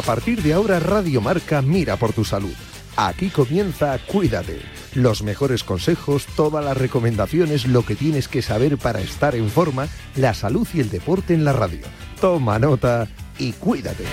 A partir de ahora Radio Marca mira por tu salud. Aquí comienza Cuídate. Los mejores consejos, todas las recomendaciones, lo que tienes que saber para estar en forma, la salud y el deporte en la radio. Toma nota y cuídate.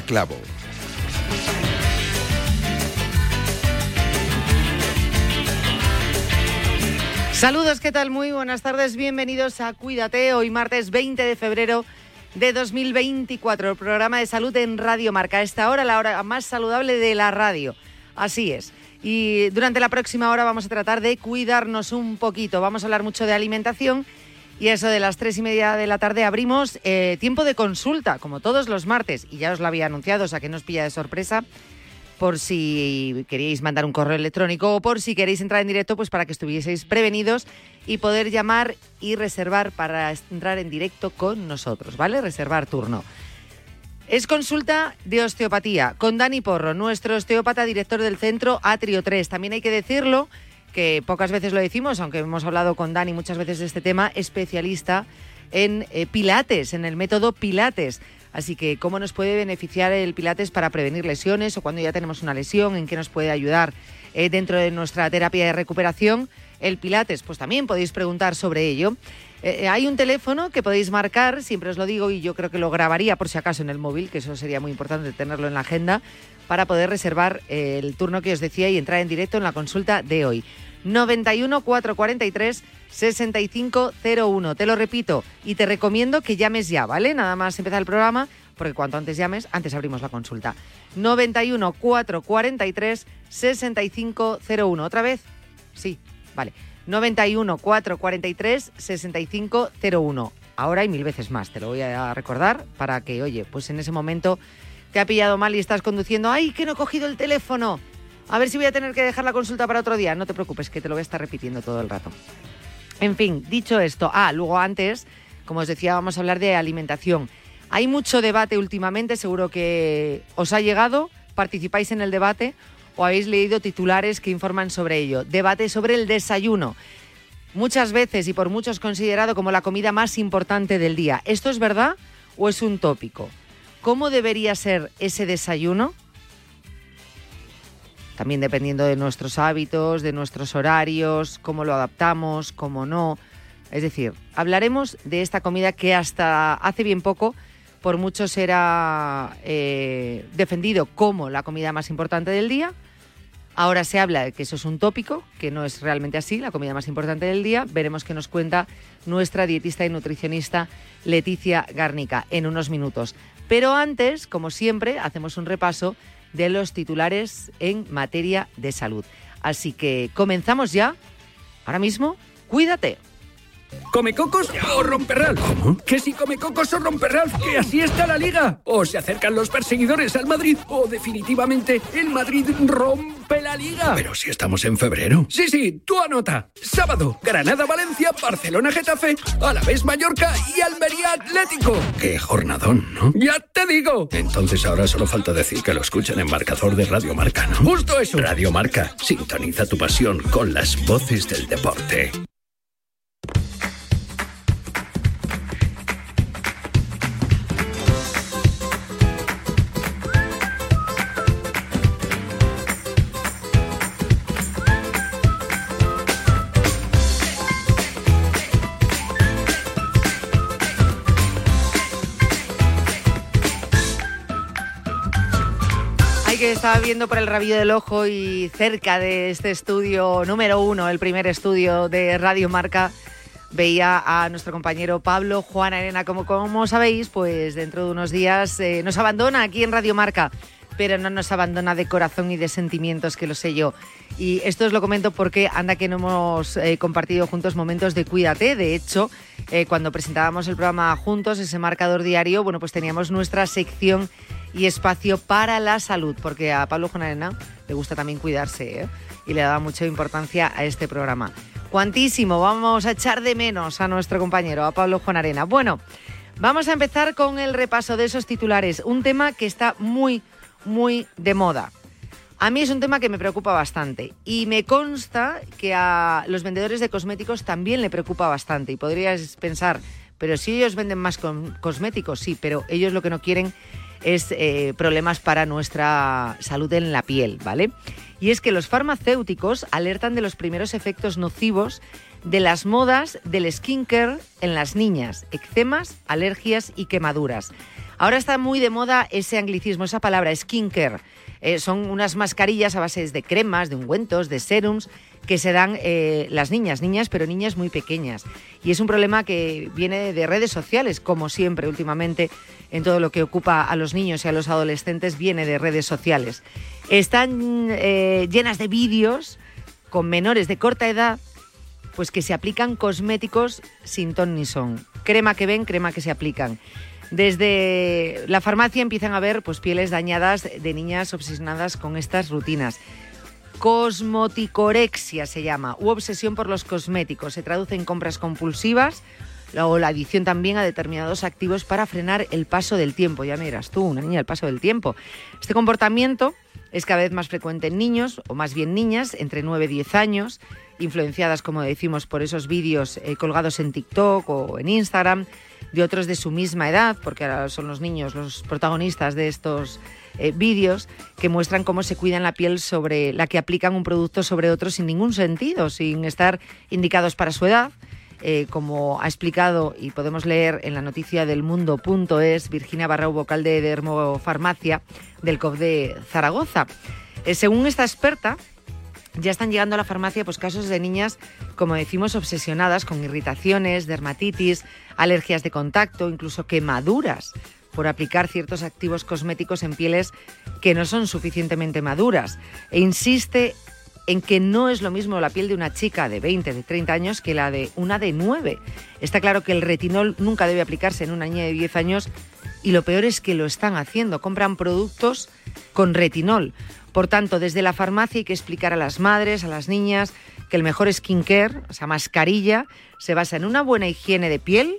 Clavo. Saludos, ¿qué tal? Muy buenas tardes, bienvenidos a Cuídate, hoy martes 20 de febrero de 2024, el programa de salud en Radio Marca. Esta hora, la hora más saludable de la radio. Así es. Y durante la próxima hora vamos a tratar de cuidarnos un poquito. Vamos a hablar mucho de alimentación y eso de las tres y media de la tarde abrimos eh, tiempo de consulta, como todos los martes. Y ya os lo había anunciado, o sea que no os pilla de sorpresa por si queríais mandar un correo electrónico o por si queréis entrar en directo, pues para que estuvieseis prevenidos y poder llamar y reservar para entrar en directo con nosotros, ¿vale? Reservar turno. Es consulta de osteopatía con Dani Porro, nuestro osteópata director del centro Atrio 3. También hay que decirlo que pocas veces lo decimos, aunque hemos hablado con Dani muchas veces de este tema, especialista en eh, Pilates, en el método Pilates. Así que, ¿cómo nos puede beneficiar el Pilates para prevenir lesiones o cuando ya tenemos una lesión? ¿En qué nos puede ayudar eh, dentro de nuestra terapia de recuperación? El Pilates, pues también podéis preguntar sobre ello. Eh, hay un teléfono que podéis marcar, siempre os lo digo y yo creo que lo grabaría por si acaso en el móvil, que eso sería muy importante tenerlo en la agenda, para poder reservar el turno que os decía y entrar en directo en la consulta de hoy. 91 443 6501. Te lo repito y te recomiendo que llames ya, ¿vale? Nada más empezar el programa, porque cuanto antes llames, antes abrimos la consulta. 91 443 6501. ¿Otra vez? Sí, vale. 91 443 6501. Ahora hay mil veces más, te lo voy a recordar para que, oye, pues en ese momento te ha pillado mal y estás conduciendo. ¡Ay, que no he cogido el teléfono! A ver si voy a tener que dejar la consulta para otro día. No te preocupes, que te lo voy a estar repitiendo todo el rato. En fin, dicho esto, ah, luego antes, como os decía, vamos a hablar de alimentación. Hay mucho debate últimamente, seguro que os ha llegado, participáis en el debate o habéis leído titulares que informan sobre ello. Debate sobre el desayuno. Muchas veces y por muchos considerado como la comida más importante del día. ¿Esto es verdad o es un tópico? ¿Cómo debería ser ese desayuno? También dependiendo de nuestros hábitos, de nuestros horarios, cómo lo adaptamos, cómo no. Es decir, hablaremos de esta comida que hasta hace bien poco por muchos era eh, defendido como la comida más importante del día. Ahora se habla de que eso es un tópico, que no es realmente así, la comida más importante del día. Veremos qué nos cuenta nuestra dietista y nutricionista Leticia Garnica en unos minutos. Pero antes, como siempre, hacemos un repaso de los titulares en materia de salud. Así que comenzamos ya. Ahora mismo, cuídate. ¿Come cocos o romperral? ¿Cómo? ¿Que si come cocos o romperral? ¿Que así está la liga? ¿O se acercan los perseguidores al Madrid? ¿O definitivamente el Madrid rompe la liga? Pero si estamos en febrero. Sí, sí, tú anota. Sábado, Granada-Valencia, Barcelona-Getafe, Alavés Mallorca y Almería Atlético. Qué jornadón, ¿no? ¡Ya te digo! Entonces ahora solo falta decir que lo escuchan en marcador de Radio Marca, ¿no? Justo eso. Radio Marca, sintoniza tu pasión con las voces del deporte. Estaba viendo por el rabillo del ojo y cerca de este estudio número uno, el primer estudio de Radio Marca, veía a nuestro compañero Pablo Juan Arena. Como, como sabéis, pues dentro de unos días eh, nos abandona aquí en Radio Marca, pero no nos abandona de corazón y de sentimientos, que lo sé yo. Y esto os lo comento porque anda que no hemos eh, compartido juntos momentos de cuídate. De hecho, eh, cuando presentábamos el programa juntos, ese marcador diario, bueno, pues teníamos nuestra sección y espacio para la salud, porque a Pablo Jonarena le gusta también cuidarse ¿eh? y le da mucha importancia a este programa. Cuantísimo, vamos a echar de menos a nuestro compañero, a Pablo Jonarena. Bueno, vamos a empezar con el repaso de esos titulares, un tema que está muy, muy de moda. A mí es un tema que me preocupa bastante y me consta que a los vendedores de cosméticos también le preocupa bastante y podrías pensar, pero si ellos venden más cosméticos, sí, pero ellos lo que no quieren es eh, problemas para nuestra salud en la piel, ¿vale? Y es que los farmacéuticos alertan de los primeros efectos nocivos de las modas del skincare en las niñas, eczemas, alergias y quemaduras. Ahora está muy de moda ese anglicismo, esa palabra, skincare. Eh, son unas mascarillas a base de cremas, de ungüentos, de serums que se dan eh, las niñas, niñas, pero niñas muy pequeñas. Y es un problema que viene de redes sociales, como siempre últimamente en todo lo que ocupa a los niños y a los adolescentes, viene de redes sociales. Están eh, llenas de vídeos con menores de corta edad, pues que se aplican cosméticos sin ton ni son. Crema que ven, crema que se aplican. Desde la farmacia empiezan a ver pues, pieles dañadas de niñas obsesionadas con estas rutinas. Cosmoticorexia se llama, u obsesión por los cosméticos. Se traduce en compras compulsivas o la adición también a determinados activos para frenar el paso del tiempo. Ya miras tú, una niña, el paso del tiempo. Este comportamiento es cada vez más frecuente en niños, o más bien niñas, entre 9 y 10 años, influenciadas, como decimos, por esos vídeos eh, colgados en TikTok o en Instagram, de otros de su misma edad, porque ahora son los niños los protagonistas de estos eh, vídeos que muestran cómo se cuidan la piel sobre la que aplican un producto sobre otro sin ningún sentido, sin estar indicados para su edad. Eh, como ha explicado y podemos leer en la noticia del mundo.es Virginia Barrao, vocal de Dermofarmacia del COF de Zaragoza. Según esta experta, ya están llegando a la farmacia pues, casos de niñas, como decimos, obsesionadas con irritaciones, dermatitis, alergias de contacto, incluso quemaduras por aplicar ciertos activos cosméticos en pieles que no son suficientemente maduras. E insiste en que no es lo mismo la piel de una chica de 20, de 30 años que la de una de 9. Está claro que el retinol nunca debe aplicarse en una niña de 10 años y lo peor es que lo están haciendo. Compran productos con retinol. Por tanto, desde la farmacia hay que explicar a las madres, a las niñas, que el mejor skincare, o sea, mascarilla, se basa en una buena higiene de piel,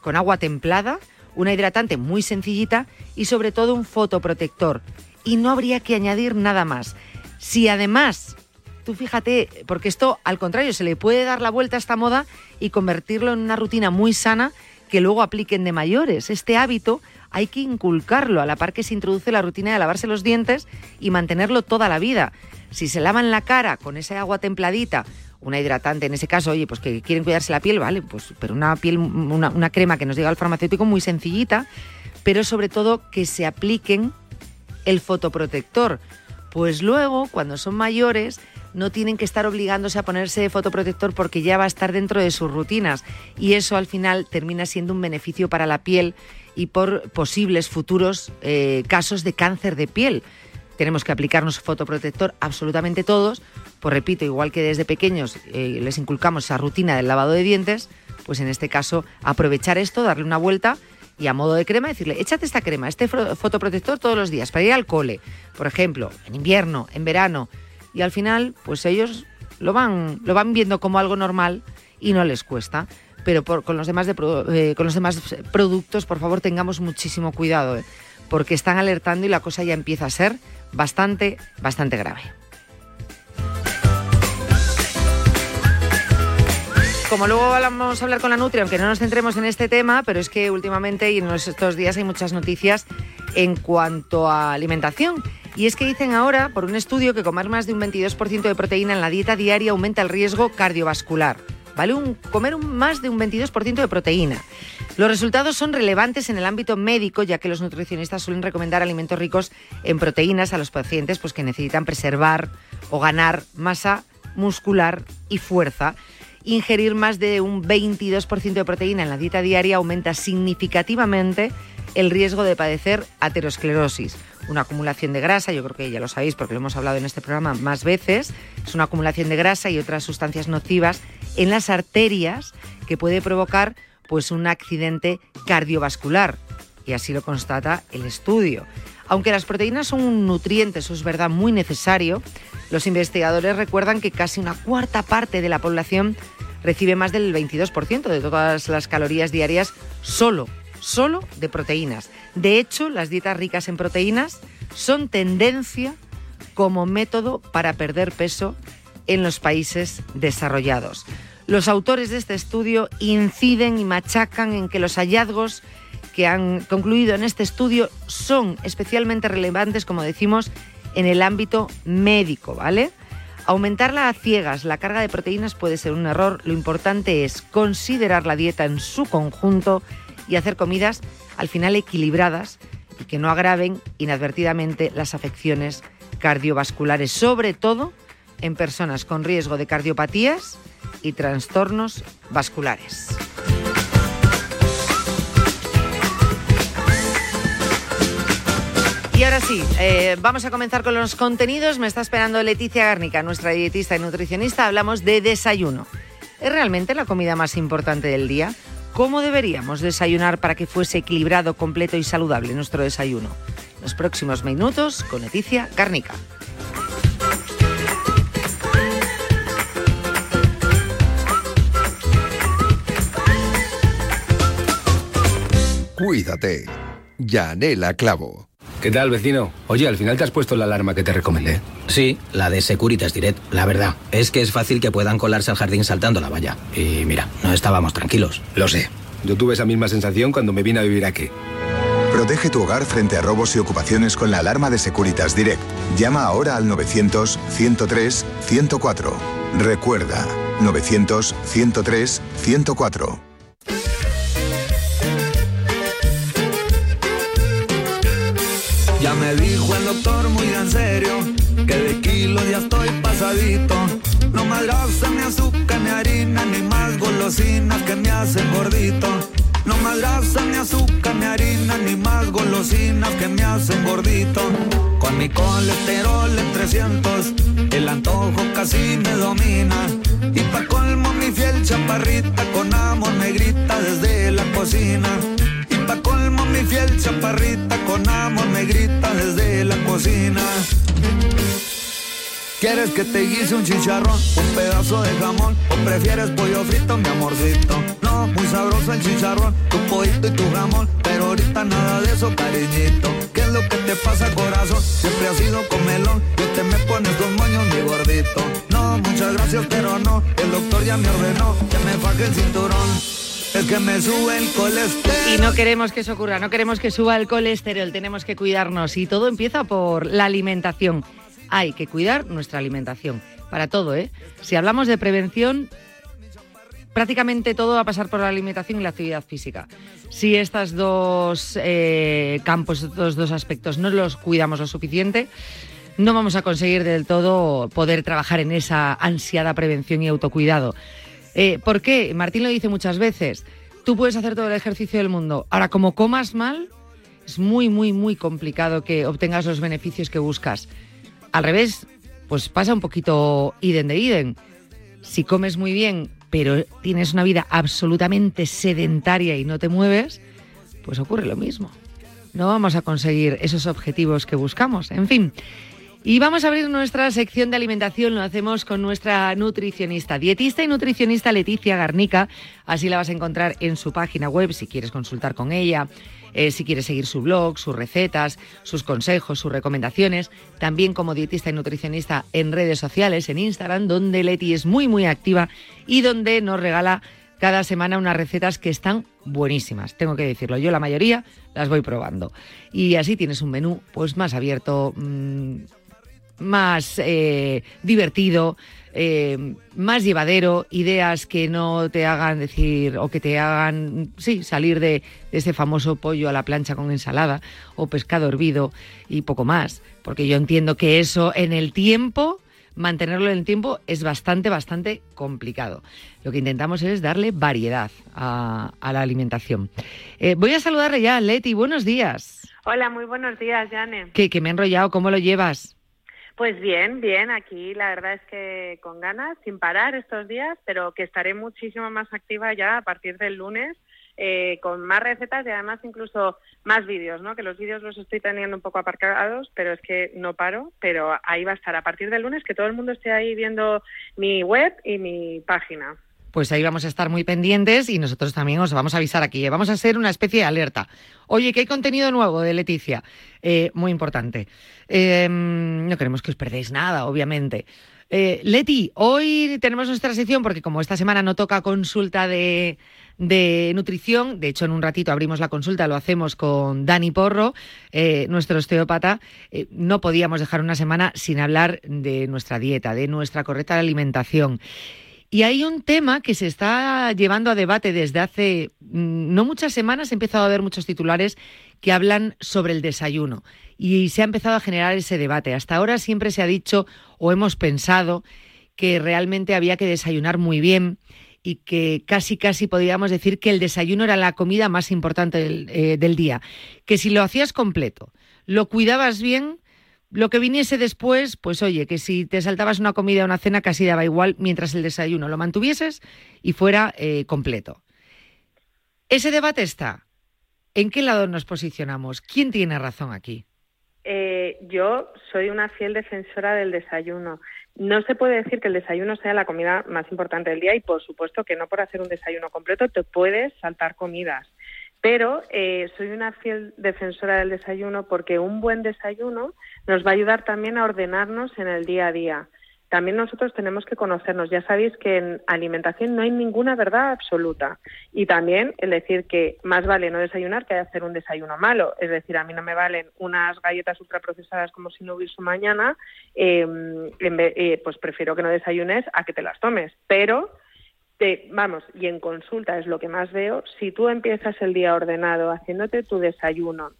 con agua templada, una hidratante muy sencillita y sobre todo un fotoprotector. Y no habría que añadir nada más. Si además, tú fíjate, porque esto al contrario, se le puede dar la vuelta a esta moda y convertirlo en una rutina muy sana que luego apliquen de mayores. Este hábito hay que inculcarlo a la par que se introduce la rutina de lavarse los dientes y mantenerlo toda la vida. Si se lavan la cara con esa agua templadita una hidratante, en ese caso, oye, pues que quieren cuidarse la piel, vale, pues, pero una piel, una, crema que nos diga el farmacéutico muy sencillita, pero sobre todo que se apliquen el fotoprotector. Pues luego, cuando son mayores, no tienen que estar obligándose a ponerse fotoprotector porque ya va a estar dentro de sus rutinas. Y eso al final termina siendo un beneficio para la piel y por posibles futuros eh, casos de cáncer de piel tenemos que aplicarnos fotoprotector absolutamente todos, pues repito, igual que desde pequeños eh, les inculcamos esa rutina del lavado de dientes, pues en este caso aprovechar esto, darle una vuelta y a modo de crema decirle, échate esta crema, este fotoprotector todos los días para ir al cole, por ejemplo, en invierno, en verano. Y al final, pues ellos lo van, lo van viendo como algo normal y no les cuesta. Pero con, los demás eh, con los demás productos, por favor, tengamos muchísimo cuidado, eh, porque están alertando y la cosa ya empieza a ser bastante, bastante grave. Como luego vamos a hablar con la Nutri, aunque no nos centremos en este tema, pero es que últimamente y en estos días hay muchas noticias en cuanto a alimentación. Y es que dicen ahora, por un estudio, que comer más de un 22% de proteína en la dieta diaria aumenta el riesgo cardiovascular. ¿Vale? Un, comer un, más de un 22% de proteína. Los resultados son relevantes en el ámbito médico, ya que los nutricionistas suelen recomendar alimentos ricos en proteínas a los pacientes pues, que necesitan preservar o ganar masa muscular y fuerza ingerir más de un 22% de proteína en la dieta diaria aumenta significativamente el riesgo de padecer aterosclerosis, una acumulación de grasa, yo creo que ya lo sabéis porque lo hemos hablado en este programa más veces, es una acumulación de grasa y otras sustancias nocivas en las arterias que puede provocar pues un accidente cardiovascular y así lo constata el estudio. Aunque las proteínas son un nutriente, eso es verdad, muy necesario, los investigadores recuerdan que casi una cuarta parte de la población recibe más del 22% de todas las calorías diarias solo, solo de proteínas. De hecho, las dietas ricas en proteínas son tendencia como método para perder peso en los países desarrollados. Los autores de este estudio inciden y machacan en que los hallazgos que han concluido en este estudio son especialmente relevantes, como decimos, en el ámbito médico, ¿vale? Aumentarla a ciegas, la carga de proteínas puede ser un error. Lo importante es considerar la dieta en su conjunto y hacer comidas al final equilibradas y que no agraven inadvertidamente las afecciones cardiovasculares, sobre todo en personas con riesgo de cardiopatías y trastornos vasculares. Y ahora sí, eh, vamos a comenzar con los contenidos. Me está esperando Leticia Gárnica, nuestra dietista y nutricionista. Hablamos de desayuno. ¿Es realmente la comida más importante del día? ¿Cómo deberíamos desayunar para que fuese equilibrado, completo y saludable nuestro desayuno? Los próximos minutos con Leticia Gárnica. Cuídate. Yanela Clavo. ¿Qué tal, vecino? Oye, al final te has puesto la alarma que te recomendé. Sí, la de Securitas Direct. La verdad, es que es fácil que puedan colarse al jardín saltando la valla. Y mira, no estábamos tranquilos. Lo sé. Yo tuve esa misma sensación cuando me vine a vivir aquí. Protege tu hogar frente a robos y ocupaciones con la alarma de Securitas Direct. Llama ahora al 900-103-104. Recuerda, 900-103-104. Doctor muy en serio que de kilos ya estoy pasadito. No más grasa, ni azúcar, ni harina, ni más golosinas que me hacen gordito. No más grasa, ni azúcar, ni harina, ni más golosinas que me hacen gordito. Con mi colesterol en 300, el antojo casi me domina. Y pa' colmo mi fiel chaparrita con amor me grita desde la cocina colmo mi fiel chaparrita con amor me grita desde la cocina. ¿Quieres que te guise un chicharrón, un pedazo de jamón o prefieres pollo frito, mi amorcito? No, muy sabroso el chicharrón, tu pollito y tu jamón, pero ahorita nada de eso, cariñito. ¿Qué es lo que te pasa, corazón? Siempre has sido comelón y te me pones dos moños, mi gordito. No, muchas gracias, pero no, el doctor ya me ordenó que me faje el cinturón es que me sube el colesterol. Y no queremos que eso ocurra, no queremos que suba el colesterol, tenemos que cuidarnos y todo empieza por la alimentación. Hay que cuidar nuestra alimentación, para todo, ¿eh? Si hablamos de prevención, prácticamente todo va a pasar por la alimentación y la actividad física. Si estos dos eh, campos, estos dos aspectos no los cuidamos lo suficiente, no vamos a conseguir del todo poder trabajar en esa ansiada prevención y autocuidado. Eh, ¿Por qué? Martín lo dice muchas veces. Tú puedes hacer todo el ejercicio del mundo. Ahora, como comas mal, es muy, muy, muy complicado que obtengas los beneficios que buscas. Al revés, pues pasa un poquito iden de iden. Si comes muy bien pero tienes una vida absolutamente sedentaria y no te mueves, pues ocurre lo mismo. No vamos a conseguir esos objetivos que buscamos. En fin. Y vamos a abrir nuestra sección de alimentación, lo hacemos con nuestra nutricionista, dietista y nutricionista Leticia Garnica, así la vas a encontrar en su página web si quieres consultar con ella, eh, si quieres seguir su blog, sus recetas, sus consejos, sus recomendaciones, también como dietista y nutricionista en redes sociales, en Instagram, donde Leti es muy muy activa y donde nos regala cada semana unas recetas que están buenísimas, tengo que decirlo. Yo la mayoría las voy probando. Y así tienes un menú pues más abierto, mmm, más eh, divertido, eh, más llevadero, ideas que no te hagan decir o que te hagan, sí, salir de, de, ese famoso pollo a la plancha con ensalada o pescado hervido y poco más, porque yo entiendo que eso en el tiempo, mantenerlo en el tiempo es bastante, bastante complicado. Lo que intentamos es darle variedad a, a la alimentación. Eh, voy a saludarle ya, Leti, buenos días. Hola, muy buenos días, Jane. Que, que me he enrollado, ¿cómo lo llevas? Pues bien, bien, aquí la verdad es que con ganas, sin parar estos días, pero que estaré muchísimo más activa ya a partir del lunes. Eh, con más recetas y además incluso más vídeos, ¿no? Que los vídeos los estoy teniendo un poco aparcados, pero es que no paro, pero ahí va a estar a partir del lunes que todo el mundo esté ahí viendo mi web y mi página pues ahí vamos a estar muy pendientes y nosotros también os vamos a avisar aquí. Vamos a hacer una especie de alerta. Oye, que hay contenido nuevo de Leticia. Eh, muy importante. Eh, no queremos que os perdáis nada, obviamente. Eh, Leti, hoy tenemos nuestra sección porque como esta semana no toca consulta de, de, nutrición, de hecho en un ratito abrimos la consulta, lo hacemos con Dani Porro, eh, nuestro osteópata, eh, no podíamos dejar una semana sin hablar de nuestra dieta, de nuestra correcta alimentación. Y hay un tema que se está llevando a debate desde hace mm, no muchas semanas. He empezado a ver muchos titulares que hablan sobre el desayuno y se ha empezado a generar ese debate. Hasta ahora siempre se ha dicho o hemos pensado que realmente había que desayunar muy bien y que casi casi podríamos decir que el desayuno era la comida más importante del, eh, del día. Que si lo hacías completo, lo cuidabas bien, lo que viniese después, pues oye, que si te saltabas una comida o una cena casi daba igual mientras el desayuno lo mantuvieses y fuera eh, completo. Ese debate está. ¿En qué lado nos posicionamos? ¿Quién tiene razón aquí? Eh, yo soy una fiel defensora del desayuno. No se puede decir que el desayuno sea la comida más importante del día y por supuesto que no por hacer un desayuno completo te puedes saltar comidas. Pero eh, soy una fiel defensora del desayuno porque un buen desayuno nos va a ayudar también a ordenarnos en el día a día. También nosotros tenemos que conocernos. Ya sabéis que en alimentación no hay ninguna verdad absoluta. Y también el decir que más vale no desayunar que hacer un desayuno malo. Es decir, a mí no me valen unas galletas ultraprocesadas como si no hubiese mañana. Eh, eh, pues prefiero que no desayunes a que te las tomes. Pero vamos, y en consulta es lo que más veo, si tú empiezas el día ordenado, haciéndote tu desayuno,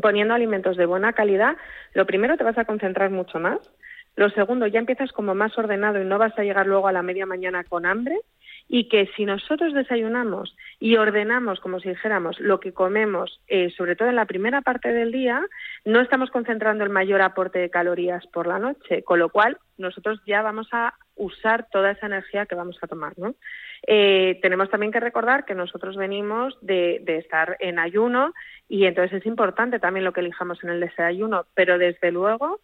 poniendo alimentos de buena calidad, lo primero te vas a concentrar mucho más. Lo segundo, ya empiezas como más ordenado y no vas a llegar luego a la media mañana con hambre y que si nosotros desayunamos y ordenamos, como si dijéramos, lo que comemos, eh, sobre todo en la primera parte del día, no estamos concentrando el mayor aporte de calorías por la noche, con lo cual nosotros ya vamos a usar toda esa energía que vamos a tomar. ¿no? Eh, tenemos también que recordar que nosotros venimos de, de, estar en ayuno y entonces es importante también lo que elijamos en el desayuno, pero desde luego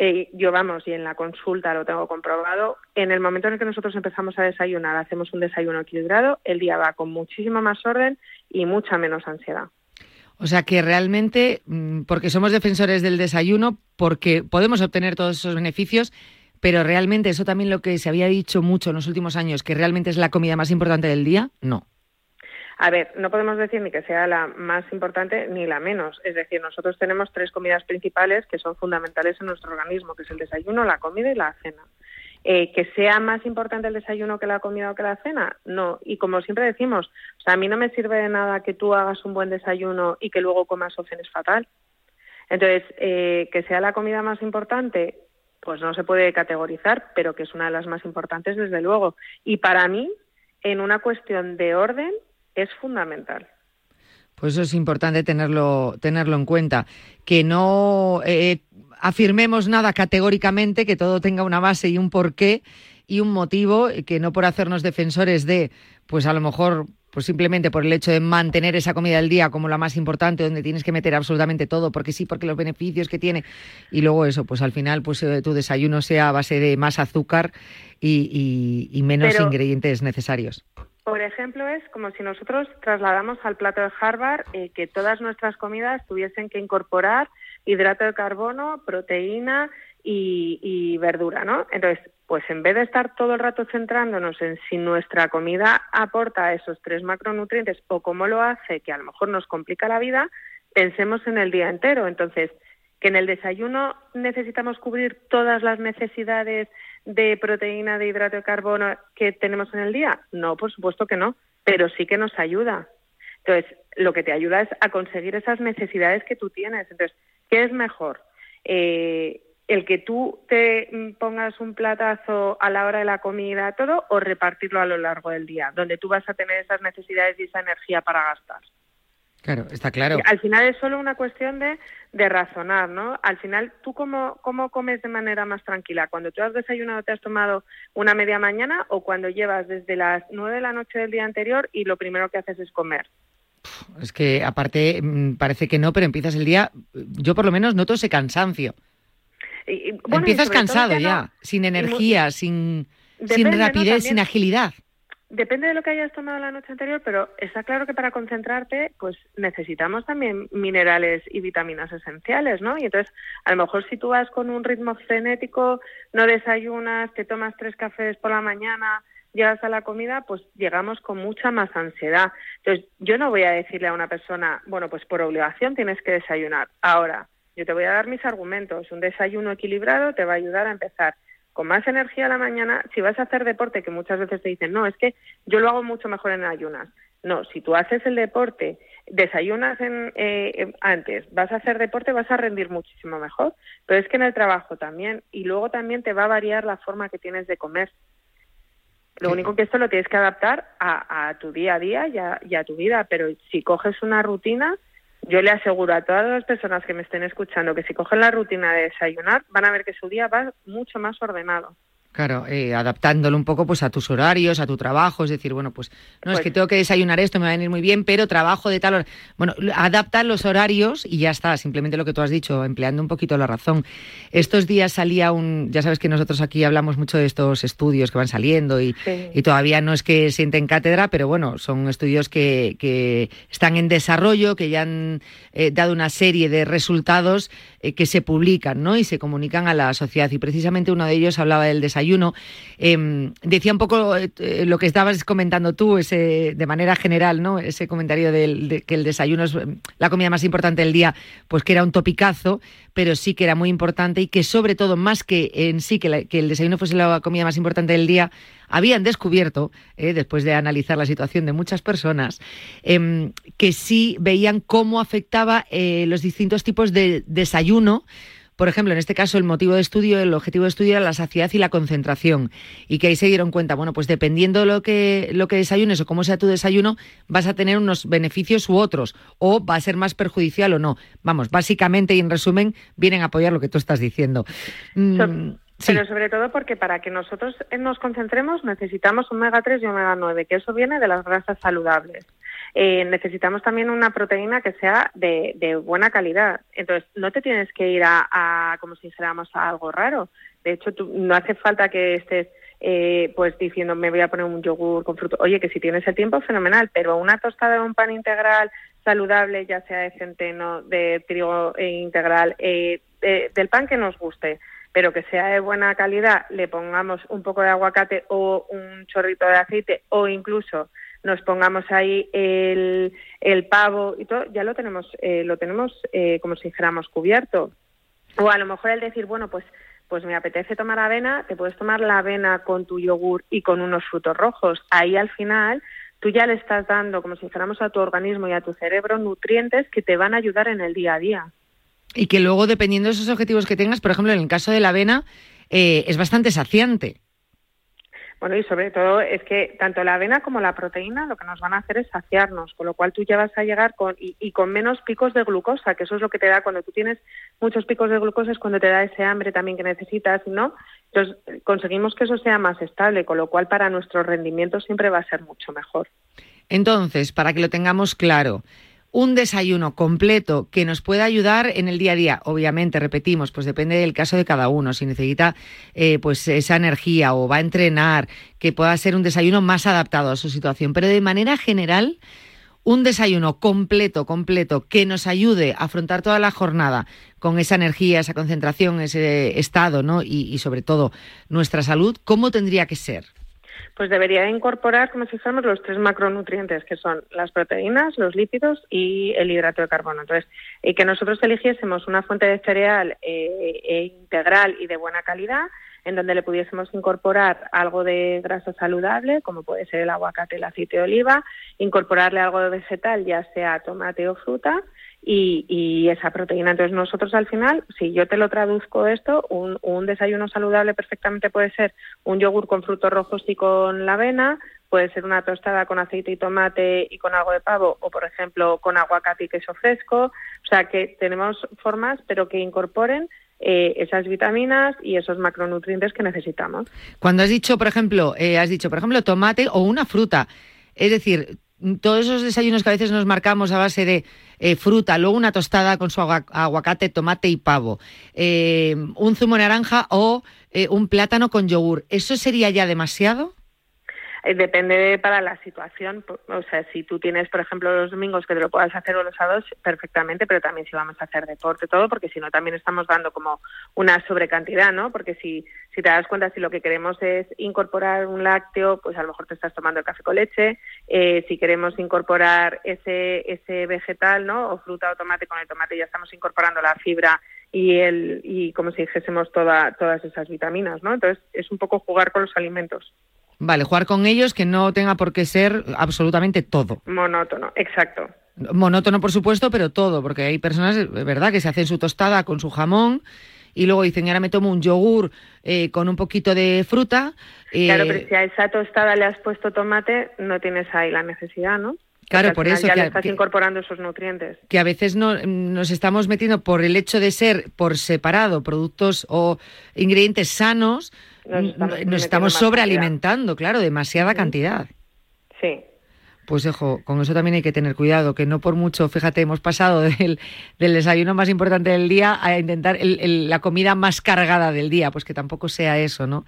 eh, yo vamos, y en la consulta lo tengo comprobado, en el momento en el que nosotros empezamos a desayunar, hacemos un desayuno equilibrado, el día va con muchísimo más orden y mucha menos ansiedad. O sea que realmente, mm, porque somos defensores del desayuno, porque podemos obtener todos esos beneficios, pero realmente eso también lo que se había dicho mucho en los últimos años, que realmente es la comida más importante del día, no. A ver, no podemos decir ni que sea la más importante ni la menos. Es decir, nosotros tenemos tres comidas principales que son fundamentales en nuestro organismo, que es el desayuno, la comida y la cena. Eh, que sea más importante el desayuno que la comida o que la cena, no. Y como siempre decimos, o sea, a mí no me sirve de nada que tú hagas un buen desayuno y que luego comas o cenes fatal. Entonces, eh, que sea la comida más importante, pues no se puede categorizar, pero que es una de las más importantes desde luego. Y para mí, en una cuestión de orden, es fundamental. Pues eso es importante tenerlo, tenerlo en cuenta. Que no eh, afirmemos nada categóricamente, que todo tenga una base y un porqué y un motivo que no por hacernos defensores de, pues a lo mejor pues simplemente por el hecho de mantener esa comida del día como la más importante, donde tienes que meter absolutamente todo, porque sí, porque los beneficios que tiene, y luego eso, pues al final pues eh, tu desayuno sea a base de más azúcar y, menos ingredientes necesarios. Por ejemplo, es como si nosotros trasladamos al plato de Harvard eh, que todas nuestras comidas tuviesen que incorporar hidrato de carbono, proteína y, y verdura, ¿no? Entonces, pues en vez de estar todo el rato centrándonos en si nuestra comida aporta esos tres macronutrientes o cómo lo hace, que a lo mejor nos complica la vida, pensemos en el día entero. Entonces, que en el desayuno necesitamos cubrir todas las necesidades de proteína, de hidrato de carbono que tenemos en el día. No, por supuesto que no, pero sí que nos ayuda. Entonces, lo que te ayuda es a conseguir esas necesidades que tú tienes. Entonces, ¿qué es mejor? Eh, el que tú te pongas un platazo a la hora de la comida, todo, o repartirlo a lo largo del día, donde tú vas a tener esas necesidades y esa energía para gastar. Claro, está claro. Al final es solo una cuestión de, de razonar, ¿no? Al final, ¿tú cómo, cómo comes de manera más tranquila? ¿Cuando tú has desayunado, te has tomado una media mañana o cuando llevas desde las nueve de la noche del día anterior y lo primero que haces es comer? Es que aparte mm, parece que no, pero empiezas el día, yo por lo menos noto ese cansancio. Empiezas cansado ya, sin energía, sin, sin rapidez, sin agilidad. Depende de lo que hayas tomado la noche anterior, pero está claro que para concentrarte, pues necesitamos también minerales y vitaminas esenciales, ¿no? Y entonces, a lo mejor si tú vas con un ritmo frenético, no desayunas, te tomas tres cafés por la mañana, llegas a la comida, pues llegamos con mucha más ansiedad. Entonces, yo no voy a decirle a una persona, bueno, pues por obligación tienes que desayunar. Ahora, yo te voy a dar mis argumentos. Un desayuno equilibrado te va a ayudar a empezar con más energía a la mañana. Si vas a hacer deporte, que muchas veces te dicen, no, es que yo lo hago mucho mejor en ayunas. No, si tú haces el deporte, desayunas en, eh, antes, vas a hacer deporte, vas a rendir muchísimo mejor. Pero es que en el trabajo también. Y luego también te va a variar la forma que tienes de comer. Lo único que esto lo tienes que adaptar a, tu día a día y a, tu vida. Pero si coges una rutina, yo le aseguro a todas las personas que me estén escuchando que si cogen la rutina de desayunar, van a ver que su día va mucho más ordenado. Claro, eh, adaptándolo un poco pues a tus horarios, a tu trabajo, es decir, bueno, pues no es que pues tengo que desayunar esto, me va a venir muy bien, pero trabajo de tal hora. Bueno, adaptar los horarios y ya está, simplemente lo que tú has dicho, empleando un poquito la razón. Estos días salía un, ya sabes que nosotros aquí hablamos mucho de estos estudios que van saliendo y, todavía no es que sienten cátedra, pero bueno, son estudios que, que están en desarrollo, que ya han eh, dado una serie de resultados eh, que se publican ¿no? y se comunican a la sociedad. Y precisamente uno de ellos hablaba del desayuno. Em, decía un poco eh, lo que estabas comentando tú, ese, de manera general, ¿no? ese comentario de que el desayuno es em, la comida más importante del día, pues que era un topicazo, pero sí que era muy importante y que sobre todo, más que en sí que el desayuno fuese la comida más importante del día, habían descubierto, eh, después de analizar la situación de muchas personas, em, que sí veían cómo afectaba eh, los distintos tipos de desayuno por ejemplo, en este caso el motivo de estudio, el objetivo de estudio era la saciedad y la concentración. Y que ahí se dieron cuenta, bueno, pues dependiendo lo que, lo que desayunes o cómo sea tu desayuno, vas a tener unos beneficios u otros, o va a ser más perjudicial o no. Vamos, básicamente y en resumen, vienen a apoyar lo que tú estás diciendo. Mm, pero sobre todo porque para que nosotros nos concentremos necesitamos omega 3 y omega 9, que eso viene de las grasas saludables. Eh, necesitamos también una proteína que sea de, buena calidad. Entonces, no te tienes que ir a, como si dijéramos, a algo raro. De hecho, no hace falta que estés eh, pues diciendo me voy a poner un yogur con fruto. Oye, que si tienes el tiempo, fenomenal, pero una tostada de un pan integral saludable, ya sea de centeno, de trigo integral, eh, del pan que nos guste, pero que sea de buena calidad, le pongamos un poco de aguacate o un chorrito de aceite o incluso nos pongamos ahí el, el pavo y todo, ya lo tenemos, eh, lo tenemos eh, como si dijéramos cubierto. O a lo mejor el decir, bueno, pues pues me apetece tomar avena, te puedes tomar la avena con tu yogur y con unos frutos rojos. Ahí al final tú ya le estás dando, como si dijéramos a tu organismo y a tu cerebro, nutrientes que te van a ayudar en el día a día. Y que luego, dependiendo de esos objetivos que tengas, por ejemplo, en el caso de la avena, eh, es bastante saciante. Bueno, y sobre todo es que tanto la avena como la proteína lo que nos van a hacer es saciarnos, con lo cual tú ya vas a llegar con y, con menos picos de glucosa, que eso es lo que te da cuando tú tienes muchos picos de glucosa es cuando te da ese hambre también que necesitas, ¿no? Entonces conseguimos que eso sea más estable, con lo cual para nuestro rendimiento siempre va a ser mucho mejor. Entonces, para que lo tengamos claro, un desayuno completo que nos pueda ayudar en el día a día. Obviamente, repetimos, pues depende del caso de cada uno. Si necesita eh, pues esa energía o va a entrenar, que pueda ser un desayuno más adaptado a su situación. Pero de manera general, un desayuno completo, completo, que nos ayude a afrontar toda la jornada con esa energía, esa concentración, ese estado, ¿no? Y, y sobre todo nuestra salud, ¿cómo tendría que ser? Pues debería incorporar, como si fuéramos, los tres macronutrientes, que son las proteínas, los lípidos y el hidrato de carbono. Entonces, y que nosotros eligiésemos una fuente de cereal eh, e integral y de buena calidad, en donde le pudiésemos incorporar algo de grasa saludable, como puede ser el aguacate, el aceite de oliva, incorporarle algo de vegetal, ya sea tomate o fruta, y, esa proteína. Entonces nosotros al final, si yo te lo traduzco esto, un, un desayuno saludable perfectamente puede ser un yogur con frutos rojos y con la avena, puede ser una tostada con aceite y tomate y con algo de pavo, o por ejemplo con aguacate y queso fresco. O sea que tenemos formas, pero que incorporen eh, esas vitaminas y esos macronutrientes que necesitamos. Cuando has dicho, por ejemplo, eh, has dicho, por ejemplo, tomate o una fruta, es decir, todos esos desayunos que a veces nos marcamos a base de eh, fruta, luego una tostada con su aguacate, tomate y pavo, eh, un zumo de naranja o eh, un plátano con yogur, ¿eso sería ya demasiado? Eh, depende para la situación. O sea, si tú tienes, por ejemplo, los domingos que te lo puedas hacer o los sábados, perfectamente, pero también si vamos a hacer deporte, todo, porque si no, también estamos dando como una sobrecantidad, ¿no? Porque si, si te das cuenta, si lo que queremos es incorporar un lácteo, pues a lo mejor te estás tomando el café con leche. Eh, si queremos incorporar ese, ese vegetal, ¿no? O fruta o tomate, con el tomate ya estamos incorporando la fibra y el y como si dijésemos toda, todas esas vitaminas, ¿no? Entonces es un poco jugar con los alimentos. Vale, jugar con ellos que no tenga por qué ser absolutamente todo. Monótono, exacto. Monótono, por supuesto, pero todo, porque hay personas, ¿verdad?, que se hacen su tostada con su jamón y luego dicen, ahora me tomo un yogur eh, con un poquito de fruta. Claro, pero eh, si a esa tostada le has puesto tomate, no tienes ahí la necesidad, ¿no? Claro, por eso. Ya le estás incorporando esos nutrientes. Que a veces no, nos estamos metiendo por el hecho de ser por separado productos o ingredientes sanos, nos estamos, sobrealimentando, claro, demasiada cantidad. Sí. Pues dejo, con eso también hay que tener cuidado, que no por mucho, fíjate, hemos pasado del, desayuno más importante del día a intentar la comida más cargada del día, pues que tampoco sea eso, ¿no?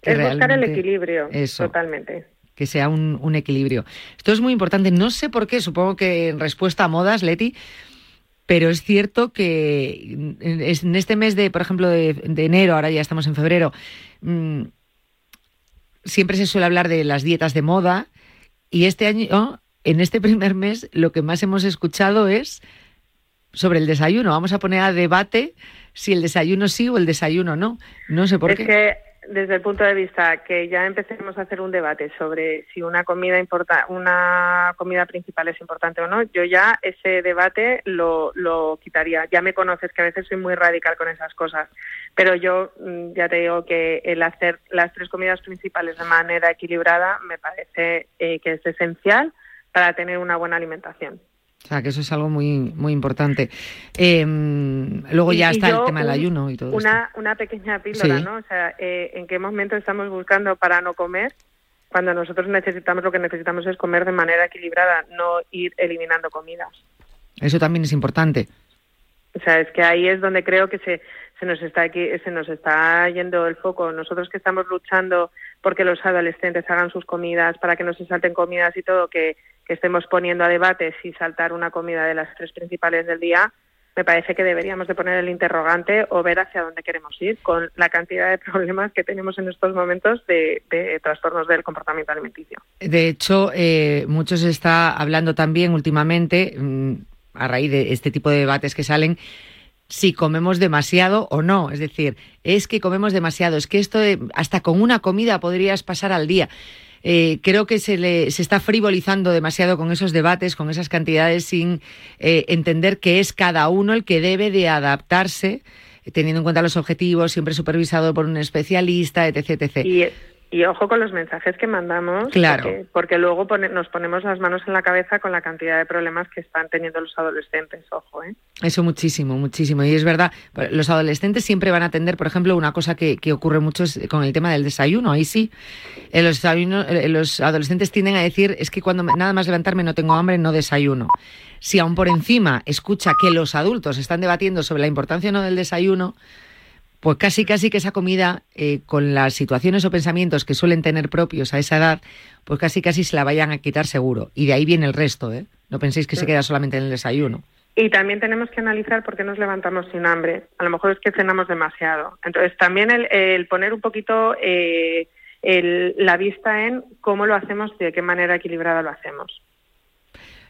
Que es buscar el equilibrio, totalmente que sea un, un, equilibrio. Esto es muy importante. No sé por qué, supongo que en respuesta a modas, Leti, pero es cierto que en este mes de, por ejemplo, de, enero, ahora ya estamos en febrero, mm, siempre se suele hablar de las dietas de moda y este año, en este primer mes, lo que más hemos escuchado es sobre el desayuno. Vamos a poner a debate si el desayuno sí o el desayuno no. No sé por qué desde el punto de vista que ya empecemos a hacer un debate sobre si una comida importa, una comida principal es importante o no, yo ya ese debate lo, lo quitaría. Ya me conoces que a veces soy muy radical con esas cosas, pero yo mm, ya te digo que el hacer las tres comidas principales de manera equilibrada me parece eh, que es esencial para tener una buena alimentación. O sea, que eso es algo muy muy importante. Em, luego ya está el tema del ayuno y todo una, Una pequeña píldora, ¿no? O sea, eh, ¿en qué momento estamos buscando para no comer? Cuando nosotros necesitamos, lo que necesitamos es comer de manera equilibrada, no ir eliminando comidas. Eso también es importante. O sea, es que ahí es donde creo que se, se nos está aquí, se nos está yendo el foco. Nosotros que estamos luchando porque los adolescentes hagan sus comidas, para que no se salten comidas y todo, que que estemos poniendo a debate si saltar una comida de las tres principales del día, me parece que deberíamos de poner el interrogante o ver hacia dónde queremos ir con la cantidad de problemas que tenemos en estos momentos de, trastornos del comportamiento alimenticio. De hecho, eh, mucho está hablando también últimamente, mm, a raíz de este tipo de debates que salen, si comemos demasiado o no. Es decir, es que comemos demasiado, es que esto hasta con una comida podrías pasar al día. Eh, creo que se, le, se está frivolizando demasiado con esos debates, con esas cantidades, sin eh, entender que es cada uno el que debe de adaptarse teniendo en cuenta los objetivos, siempre supervisado por un especialista, etc. etc. Y ojo con los mensajes que mandamos, Claro. porque, porque luego pone- nos ponemos las manos en la cabeza con la cantidad de problemas que están teniendo los adolescentes, ojo, ¿eh? Eso muchísimo, muchísimo. Y es verdad, los adolescentes siempre van a atender, por ejemplo, una cosa que, que ocurre mucho es con el tema del desayuno. Ahí sí, eh, los, desayuno- eh, los adolescentes tienden a decir, es que cuando nada más levantarme no tengo hambre, no desayuno. Si aún por encima escucha que los adultos están debatiendo sobre la importancia o no del desayuno, pues casi casi que esa comida, eh, con las situaciones o pensamientos que suelen tener propios a esa edad, pues casi casi se la vayan a quitar seguro. Y de ahí viene el resto, ¿eh? No penséis que se queda solamente en el desayuno. Y también tenemos que analizar por qué nos levantamos sin hambre. A lo mejor es que cenamos demasiado. Entonces, también el, el poner un poquito eh, el- la vista en cómo lo hacemos y de qué manera equilibrada lo hacemos.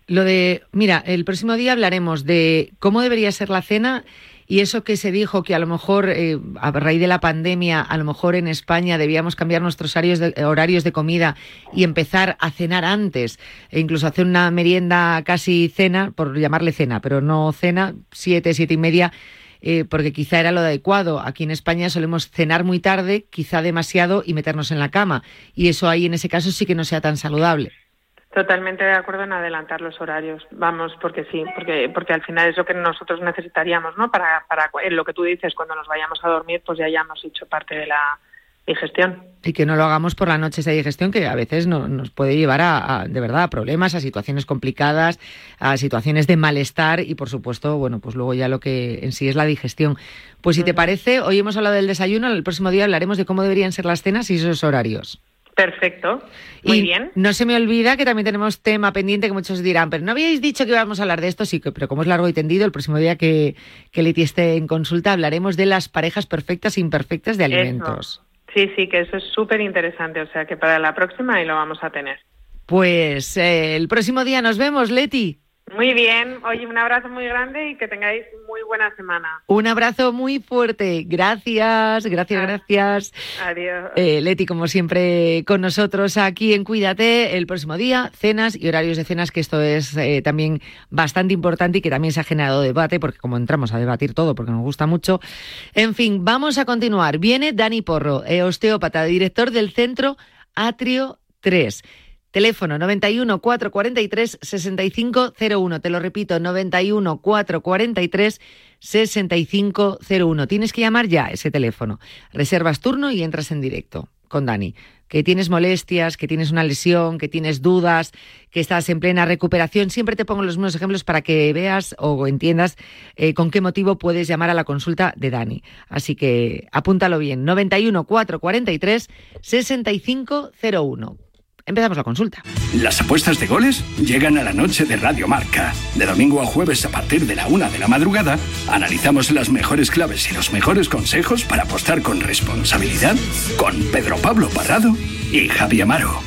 Lo de, mira, el próximo día hablaremos de cómo debería ser la cena y eso que se dijo que a lo mejor eh, a raíz de la pandemia, a lo mejor en España debíamos cambiar nuestros horarios de, horarios de comida y empezar a cenar antes e incluso hacer una merienda casi cena, por llamarle cena, pero no cena, siete, siete y media. eh, porque quizá era lo adecuado. Aquí en España solemos cenar muy tarde, quizá demasiado, y meternos en la cama. Y eso ahí en ese caso sí que no sea tan saludable. Totalmente de acuerdo en adelantar los horarios. Vamos, porque sí, porque porque al final es lo que nosotros necesitaríamos, ¿no? Para para lo que tú dices cuando nos vayamos a dormir, pues ya hayamos hecho parte de la digestión. y que no lo hagamos por la noche esa digestión que a veces no- nos puede llevar a, a, de verdad a problemas, a situaciones complicadas, a situaciones de malestar y por supuesto, bueno, pues luego ya lo que en sí es la digestión. Pues si te parece, hoy hemos hablado del desayuno, el próximo día hablaremos de cómo deberían ser las cenas y esos horarios. Perfecto. Muy y bien. no se me olvida que también tenemos tema pendiente que muchos dirán, pero no habíais dicho que íbamos a hablar de esto, sí, que- pero como es largo y tendido, el próximo día que, que Leti esté en consulta hablaremos de las parejas perfectas e imperfectas de alimentos. Sí, sí, que eso es súper interesante. O sea que para la próxima ahí lo vamos a tener. Pues eh, el próximo día nos vemos, Leti. Muy bien. Oye, un abrazo muy grande y que tengáis muy buena semana. Un abrazo muy fuerte. Gracias, gracias, gracias. Adiós. Eh, Leti, como siempre, con nosotros aquí en Cuídate el próximo día, cenas y horarios de cenas, que esto es eh, también bastante importante y que también se ha generado debate, porque como entramos a debatir todo, porque nos gusta mucho. En fin, vamos a continuar. Viene Dani Porro, eh, osteópata, director del centro Atrio 3. Teléfono 91 443 6501. Te lo repito, 91 443 6501. Tienes que llamar ya ese teléfono. Reservas turno y entras en directo con Dani. Que tienes molestias, que tienes una lesión, que tienes dudas, que estás en plena recuperación. Siempre te pongo los mismos ejemplos para que veas o entiendas eh, con qué motivo puedes llamar a la consulta de Dani. Así que apúntalo bien. 91 443 6501. Empezamos la consulta. Las apuestas de goles llegan a la noche de Radio Marca. De domingo a jueves a partir de la una de la madrugada, analizamos las mejores claves y los mejores consejos para apostar con responsabilidad con Pedro Pablo Parrado y Javi Amaro.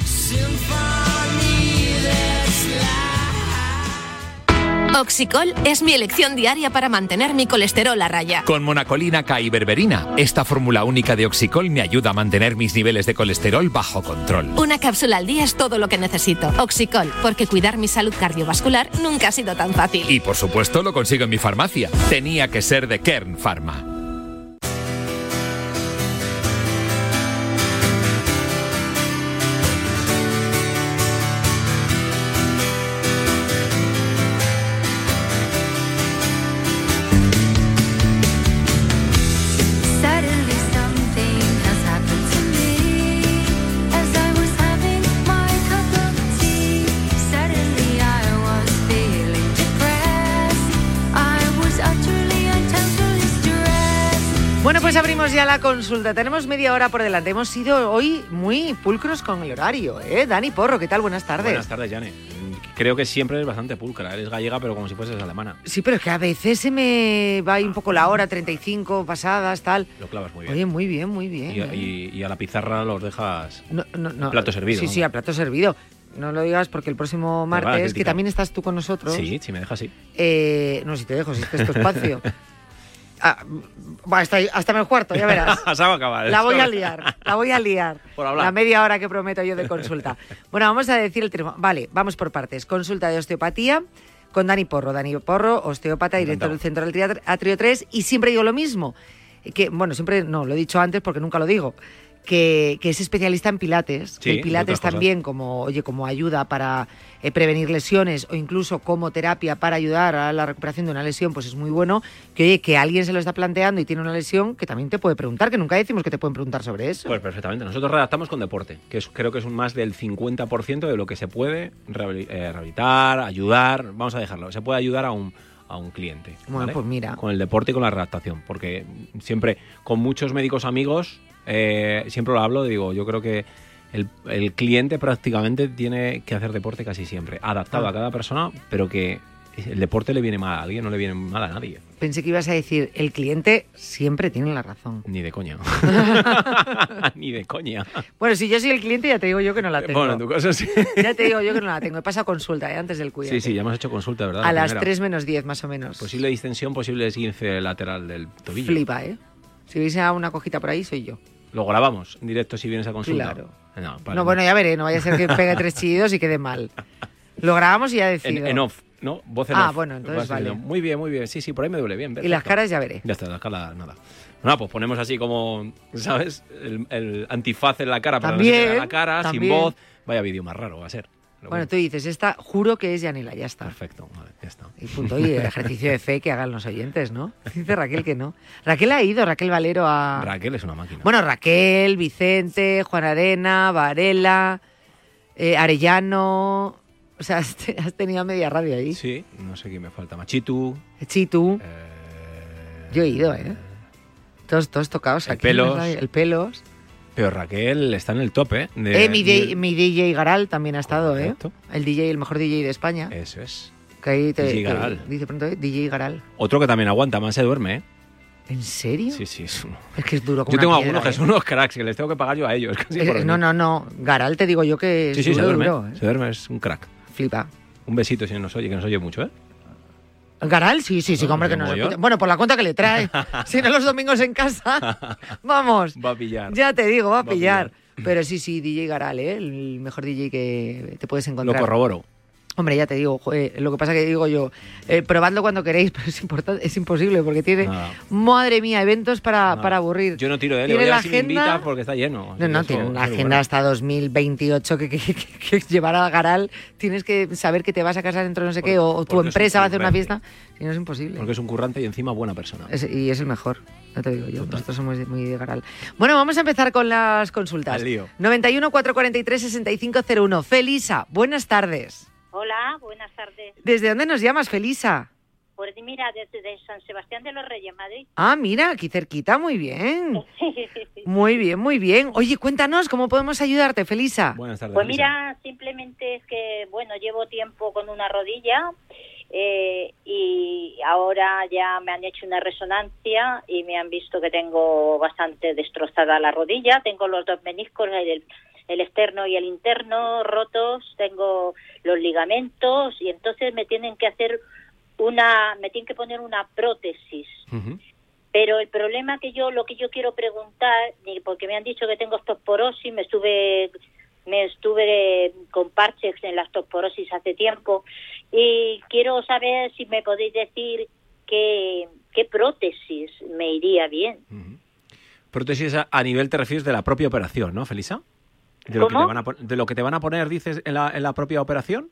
Oxicol es mi elección diaria para mantener mi colesterol a raya. Con monacolina K y berberina, esta fórmula única de Oxicol me ayuda a mantener mis niveles de colesterol bajo control. Una cápsula al día es todo lo que necesito. Oxicol, porque cuidar mi salud cardiovascular nunca ha sido tan fácil. Y por supuesto lo consigo en mi farmacia. Tenía que ser de Kern Pharma. La consulta. Tenemos media hora por delante. Hemos sido hoy muy pulcros con el horario, ¿eh? Dani Porro, ¿qué tal? Buenas tardes. Buenas tardes, Jane. Creo que siempre es bastante pulcra. Eres gallega, pero como si fueses alemana. Sí, pero es que a veces se me va ahí un poco la hora, 35 pasadas, tal. Lo clavas muy bien. Oye, muy bien, muy bien. y, ¿eh? y- y a la pizarra los dejas No, no, no. plato servido. Sí, sí, a plato servido. No lo digas porque el próximo martes, que también estás tú con nosotros. Sí, si me dejas así. eh, no, si te dejo, si este es tu espacio. Ah, hasta, hasta menos cuarto, ya verás. Se va a acabar. La voy a liar, la voy a liar. Por hablar. La media hora que prometo yo de consulta. Bueno, vamos a decir el teléfono. Vale, vamos por partes. Consulta de osteopatía con Dani Porro. Dani Porro, osteópata, director del Centro del Atrio 3. Y siempre digo lo mismo. Que, bueno, siempre no, lo he dicho antes porque nunca lo digo. Que, que es especialista en pilates. Sí, el pilates también como, oye, como ayuda para eh, prevenir lesiones o incluso como terapia para ayudar a la recuperación de una lesión, pues es muy bueno. Que oye, que alguien se lo está planteando y tiene una lesión, que también te puede preguntar, que nunca decimos que te pueden preguntar sobre eso. Pues perfectamente. Nosotros redactamos con deporte, que es- creo que es un más del 50% de lo que se puede eh, rehabilitar, ayudar. Vamos a dejarlo. Se puede ayudar a un, a un cliente. Bueno, ¿vale? pues mira. Con el deporte y con la redactación. Porque siempre, con muchos médicos amigos, eh, siempre lo hablo, digo, yo creo que el, el cliente prácticamente tiene que hacer deporte casi siempre, adaptado Ah. a cada persona, pero que el deporte le viene mal a alguien, no le viene mal a nadie. Pensé que ibas a decir, el cliente siempre tiene la razón. Ni de coña. Ni de coña. Bueno, si yo soy el cliente, ya te digo yo que no la tengo. Bueno, en tu caso sí. Ya te digo yo que no la tengo. He pasado consulta ¿eh? antes del cuidado. Sí, sí, ya hemos hecho consulta, ¿verdad? A La las primera. 3 menos 10 más o menos. Posible distensión, posible esguince lateral del tobillo. Flipa, ¿eh? Si veis a una cojita por ahí, soy yo. Lo grabamos en directo si vienes a consulta. Claro. No, bueno, ya veré. No vaya a ser que pegue tres chillidos y quede mal. Lo grabamos y ya decido. en off, ¿no? Voz en Ah, off. bueno, entonces vale. Muy bien, muy bien. Sí, sí, por ahí me duele bien. Y las caras ya veré. Ya está, las caras nada. Bueno, pues ponemos así como, ¿sabes? El, el antifaz en la cara, pero no se También, la cara, sin también. voz. Vaya vídeo más raro va a ser. Bueno, tú dices, esta juro que es Yanila, ya está. Perfecto, vale, ya está. Y punto. Y el ejercicio de fe que hagan los oyentes, ¿no? Dice Raquel que no. Raquel ha ido, Raquel Valero a... Raquel es una máquina. Bueno, Raquel, Vicente, Juan Arena, Varela, eh, Arellano... O sea, has, te- has tenido media radio ahí. Sí, no sé quién me falta. Machitu, Chitu. Eh, Yo he ido, ¿eh? Todos, todos tocados El aquí. Pelos. El Pelos. Pero Raquel está en el top, ¿eh? De- Eh, mi, de- DJ, mi DJ Garal también ha estado, ¿eh? El DJ, el mejor DJ de España. Eso es. Que ahí te, DJ te- Garal. dice pronto, ¿eh? DJ Garal. Otro que también aguanta, más se duerme, ¿eh? ¿En serio? Sí, sí, es uno. Es que es duro como Yo tengo algunos que son unos cracks que les tengo que pagar yo a ellos. casi ¿eh? por Eh, no, no, no. Garal te digo yo que es Sí, sí, se duerme. duro, ¿eh? Se duerme, es un crack. Flipa. Un besito si nos oye, que nos oye mucho, ¿eh? Garal, sí, sí, sí, Bueno, hombre, que ¿como nos escucha. Bueno, por la cuenta que le trae. si no los domingos en casa. Vamos. Va a pillar. Ya te digo, va a Va a pillar. Pero sí, sí, DJ Garal, ¿eh? El mejor DJ que te puedes Lo encontrar. corroboro. Hombre, ya te digo, joder, lo que pasa que digo yo, eh, probadlo cuando queréis, pero es importante, es imposible porque tiene, madre mía, eventos para, para aburrir. Yo no tiro de él. Tiene Voy a la si me agenda- invita porque está lleno. No, no, tiene una agenda hasta 2028 que, que, que, que llevar a Garal, tienes que saber que te vas a casar dentro de no sé qué, o, tu empresa va a hacer una fiesta, y no es imposible. Porque es un currante y encima buena persona. Es- y es el mejor, ya te digo yo. Nosotros somos muy de Garal. Bueno, vamos a empezar con las consultas. Al lío. 91 443 6501. Felisa, buenas tardes. Hola, buenas tardes. ¿Desde dónde nos llamas, Felisa? Pues mira, desde San Sebastián de los Reyes, Madrid. Ah, mira, aquí cerquita, muy bien. Muy bien, muy bien. Oye, cuéntanos, ¿cómo podemos ayudarte, Felisa? Buenas tardes. Pues mira, simplemente es que, bueno, llevo tiempo con una rodilla eh, y ahora ya me han hecho una resonancia y me han visto que tengo bastante destrozada la rodilla. Tengo los dos meniscos, el, el externo y el interno rotos, tengo los ligamentos y entonces me tienen que hacer una, me tienen que poner una prótesis. Pero el problema que yo, lo que yo quiero preguntar, porque me han dicho que tengo osteoporosis, me estuve, me estuve con parches en la osteoporosis hace tiempo, y quiero saber si me podéis decir qué, qué prótesis me iría bien. Prótesis a, a nivel te refieres de la propia operación, ¿no, Felisa? De lo, que te van a, de lo que te van a poner, dices, en la, en la propia operación.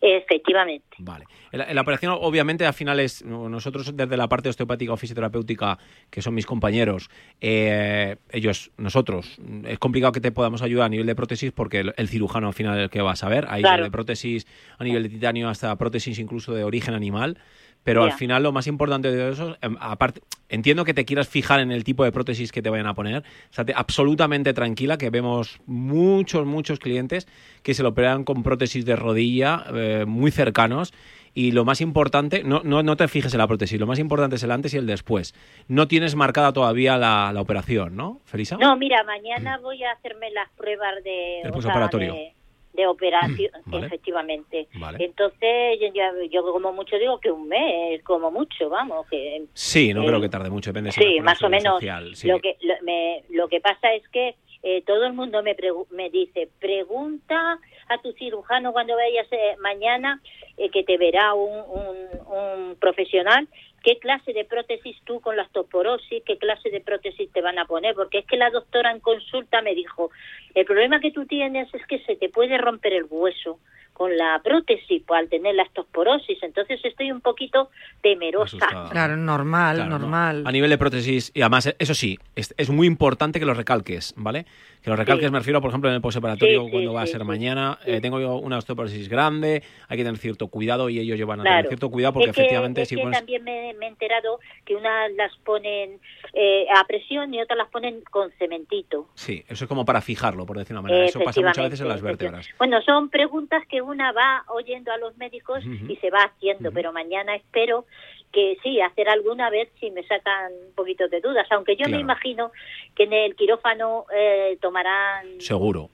Efectivamente. Vale. La, la operación, obviamente, al final es no- nosotros desde la parte osteopática o fisioterapéutica, que son mis compañeros, eh, ellos, nosotros, es complicado que te podamos ayudar a nivel de prótesis porque el, el cirujano al final es el que va a saber. Hay Claro. desde prótesis a nivel de titanio hasta prótesis incluso de origen animal. Pero al final lo más importante de eso, em, aparte, entiendo que te quieras fijar en el tipo de prótesis que te vayan a poner. Estate absolutamente tranquila, que vemos muchos, muchos clientes que se lo operan con prótesis de rodilla eh, muy cercanos. Y lo más importante, no, no, no te fijes en la prótesis, lo más importante es el antes y el después. No tienes marcada todavía la, la operación, ¿no, Felisa? No, mira, mañana voy a hacerme las pruebas de, Del o de, de operación, Vale. efectivamente. Vale. Entonces, yo, yo como mucho digo que un mes, como mucho, vamos, que Sí, no Eh, creo que tarde mucho, depende si Sí, más o menos. social, sí. Lo que lo, me- lo que pasa es que eh, todo el mundo me pregu- me dice, pregunta a tu cirujano cuando vayas eh, mañana, eh, que te verá un, un, un profesional, qué clase de prótesis tú con la osteoporosis, qué clase de prótesis te van a poner, porque es que la doctora en consulta me dijo, el problema que tú tienes es que se te puede romper el hueso con la prótesis pues, al tener la osteoporosis, entonces estoy un poquito temerosa. Claro, normal, Claro, ¿no? normal. A nivel de prótesis, y además, eso sí, es, es muy importante que lo recalques, ¿vale? Que lo recalques, Sí. me refiero, por ejemplo, en el postoperatorio, Sí, sí, cuando va a sí, ser sí. mañana. eh, tengo yo una osteoporosis grande, hay que tener cierto cuidado y ellos llevan a Claro. tener cierto cuidado porque es que, efectivamente es si que pones- también me, me he enterado que unas las ponen eh, a presión y otras las ponen con cementito. Sí, eso es como para fijarlo, por decir una manera. Eso pasa muchas veces en las vértebras. Bueno, son preguntas que una va oyendo a los médicos y se va haciendo, pero mañana espero que sí, hacer alguna vez si me sacan un poquito de dudas, aunque yo me imagino que en el quirófano eh, tomarán, Seguro.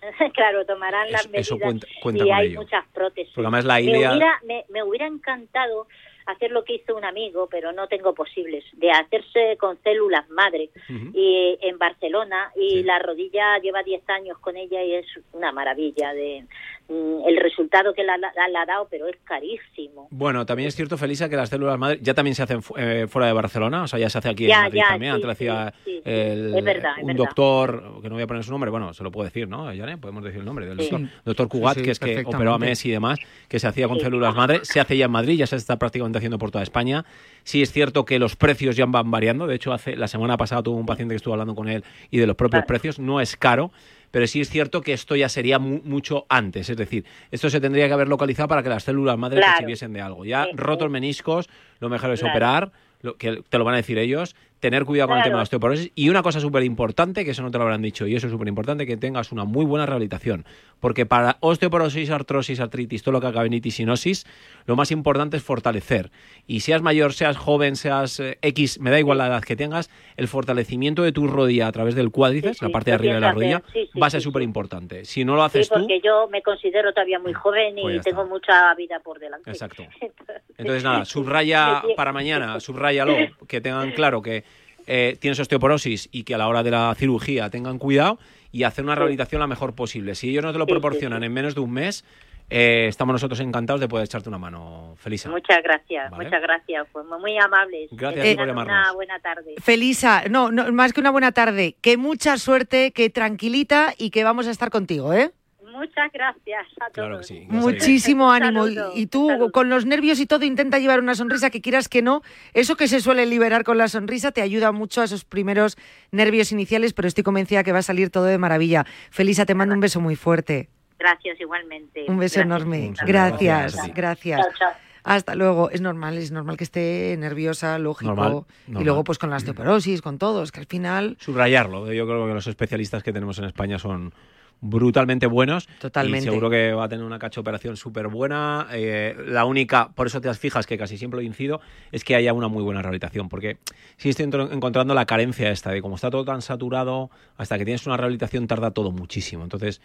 claro, tomarán las Eso- medidas eso cuenta- cuenta y hay ello. muchas prótesis. Porque además la me, idea- hubiera, me, me hubiera encantado hacer lo que hizo un amigo, pero no tengo posibles, de hacerse con células madre y en Barcelona y la rodilla lleva 10 años con ella y es una maravilla de el resultado que la, la- la ha dado, pero es carísimo. Bueno, también es cierto, Felisa, que las células madre ya también se hacen fu- eh, fuera de Barcelona, o sea, ya se hace aquí Ya, en Madrid ya, también. sí, Antes lo hacía sí, sí, sí. el- Es verdad, un doctor, que no voy a poner su nombre, bueno, se lo puedo decir, ¿no, Yane? Podemos decir el nombre del Sí. doctor. Cugat, Sí, sí, que es que operó a Messi y demás, que se hacía con Sí. células madre. Se hace ya en Madrid, ya se está prácticamente haciendo por toda España. Sí es cierto que los precios ya van variando. De hecho, hace la semana pasada tuve un paciente que estuvo hablando con él y de los propios precios. No es caro, pero sí es cierto que esto ya sería mu- mucho antes. Es decir, esto se tendría que haber localizado para que las células madres Claro. sirviesen de algo. Ya rotos meniscos, lo mejor es Claro. operar, lo, que te lo van a decir ellos, tener cuidado con el tema de la osteoporosis. Y una cosa súper importante, que eso no te lo habrán dicho, y eso es súper importante, que tengas una muy buena rehabilitación. Porque para osteoporosis, artrosis, artritis, todo lo que acabe en itisinosis, lo más importante es fortalecer. Y seas mayor, seas joven, seas eh, X, me da igual la edad que tengas, el fortalecimiento de tu rodilla a través del cuádriceps, Sí, la parte de arriba de la rodilla. Sí, va a ser súper importante. Si no lo haces tú, porque yo me considero todavía muy joven y Pues tengo mucha vida por delante. Exacto. Entonces, nada, subraya para mañana, subrayalo, que tengan claro que eh, tienes osteoporosis y que a la hora de la cirugía tengan cuidado y hacer una rehabilitación la mejor posible. Si ellos no te lo Sí, sí, proporcionan en menos de un mes, eh, estamos nosotros encantados de poder echarte una mano, Felisa. Muchas gracias, Vale. muchas gracias. Pues muy amables. Gracias por llamarnos. Una buena tarde. Felisa, no, no, más que una buena tarde, que mucha suerte, que tranquilita y que vamos a estar contigo, ¿eh? Muchas gracias a todos. Claro que sí. Muchísimo ánimo. Y, saludo, y tú, con los nervios y todo, intenta llevar una sonrisa que quieras que no. Eso que se suele liberar con la sonrisa te ayuda mucho a esos primeros nervios iniciales, pero estoy convencida que va a salir todo de maravilla. Felisa, te mando un beso muy fuerte. Gracias igualmente. Un beso Gracias. enorme. Un Gracias, gracias. Chao, chao. Hasta luego. Es normal, es normal que esté nerviosa, lógico. Normal, Y luego, pues con la osteoporosis, con todo. Es que al final. Subrayarlo. Yo creo que los especialistas que tenemos en España son brutalmente buenos. Totalmente. Y seguro que va a tener una cacho operación súper buena. Eh, la única, por eso te fijas que casi siempre lo incido, es que haya una muy buena rehabilitación. Porque sí estoy encontrando la carencia esta de como está todo tan saturado, hasta que tienes una rehabilitación tarda todo muchísimo. Entonces,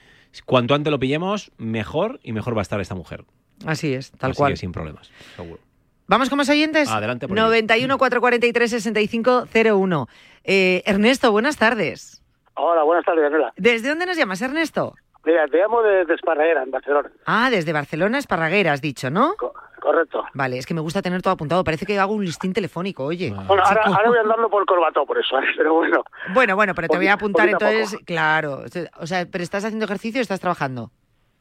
cuanto antes lo pillemos, mejor y mejor va a estar esta mujer. Así es, tal Así cual. que sin problemas, seguro. Vamos con más oyentes. Adelante por ello. 91 443 65 01. Eh, Ernesto, buenas tardes. Hola, buenas tardes, Daniela. ¿Desde dónde nos llamas, Ernesto? Mira, te llamo de, de Esparraguera, en Barcelona. Ah, desde Barcelona, Esparraguera, has dicho, ¿no? Correcto. Vale, es que me gusta tener todo apuntado. Parece que hago un listín telefónico, oye. Bueno, ahora, voy andando por el Corbato, por eso, ¿eh? pero bueno. Bueno, bueno, pero te voy a apuntar a entonces, claro. O sea, ¿pero estás haciendo ejercicio o estás trabajando?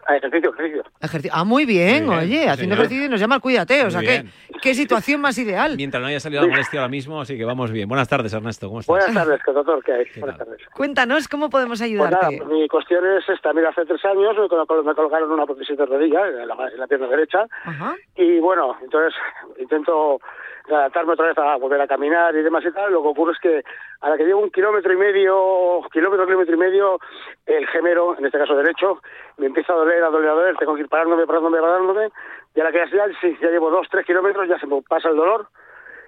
Ah, ejercicio, ejercicio. Ejerci- Ah, muy bien, Muy bien, oye, haciendo señor. ejercicio nos llama al cuídate. O Muy sea, ¿qué, qué situación más ideal. Mientras no haya salido la molestia ahora mismo, así que vamos bien. Buenas tardes, Ernesto. ¿Cómo estás? Buenas tardes, ¿qué doctor? ¿Qué hay? Buenas tardes. Cuéntanos, ¿cómo podemos Pues nada, ayudarte? mi cuestión es esta. Mira, hace tres años me colocaron una prótesis de rodilla en la, en la pierna derecha. Ajá. Y bueno, entonces intento adaptarme otra vez a volver a caminar y demás y tal. Lo que ocurre es que a la que llevo un kilómetro y medio, kilómetro, kilómetro y medio, el gemelo, en este caso derecho, me empieza a doler, a doler, a doler. Tengo que ir parándome, parándome, parándome. Y a la que ya, sí, ya llevo dos, tres kilómetros, ya se me pasa el dolor.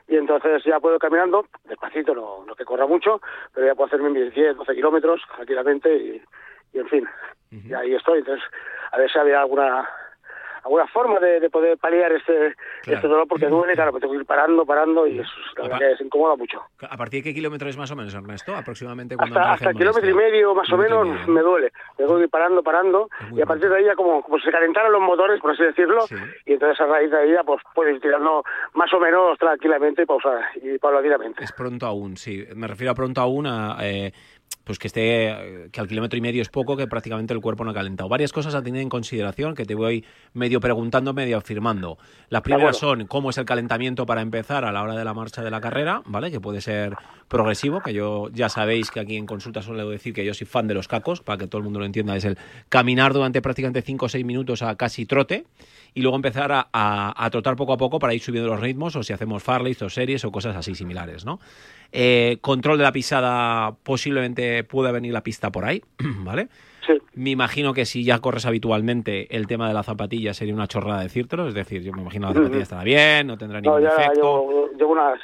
Y entonces ya puedo ir caminando, despacito, no, no que corra mucho, pero ya puedo hacerme mis 10, 12 kilómetros tranquilamente y, y en fin. Y ahí estoy. Entonces, a ver si había alguna alguna forma de, de poder paliar este, este dolor porque duele, claro, tengo que ir parando, parando y eso, la se incomoda mucho. ¿A partir de qué kilómetro es más o menos, Ernesto? Aproximadamente cuando Hasta, hasta el kilómetro y medio más o menos me duele. Tengo que ir parando, parando y a partir de ahí ya como, como se calentaran los motores, por así decirlo, y entonces a raíz de ahí ya pues puedes ir tirando más o menos tranquilamente y, pausa, y paulatinamente. Es pronto aún, sí. Me refiero a pronto aún a... eh, pues que esté eh, que al kilómetro y medio es poco, que prácticamente el cuerpo no ha calentado. Varias cosas a tener en consideración que te voy medio preguntando, medio afirmando. Las primeras son cómo es el calentamiento para empezar a la hora de la marcha de la carrera, ¿vale? Que puede ser progresivo, que yo ya sabéis que aquí en consulta suelo decir que yo soy fan de los cacos, para que todo el mundo lo entienda, es el caminar durante prácticamente 5 o 6 minutos a casi trote y luego empezar a, a- a trotar poco a poco para ir subiendo los ritmos o si hacemos farleys o series o cosas así similares, ¿no? Eh, control de la pisada, posiblemente pueda venir la pista por ahí, ¿vale? Me imagino que si ya corres habitualmente, el tema de la zapatilla sería una chorrada decírtelo, es decir, yo me imagino la zapatilla estará bien, no tendrá No, ningún ya defecto. llevo, llevo unas,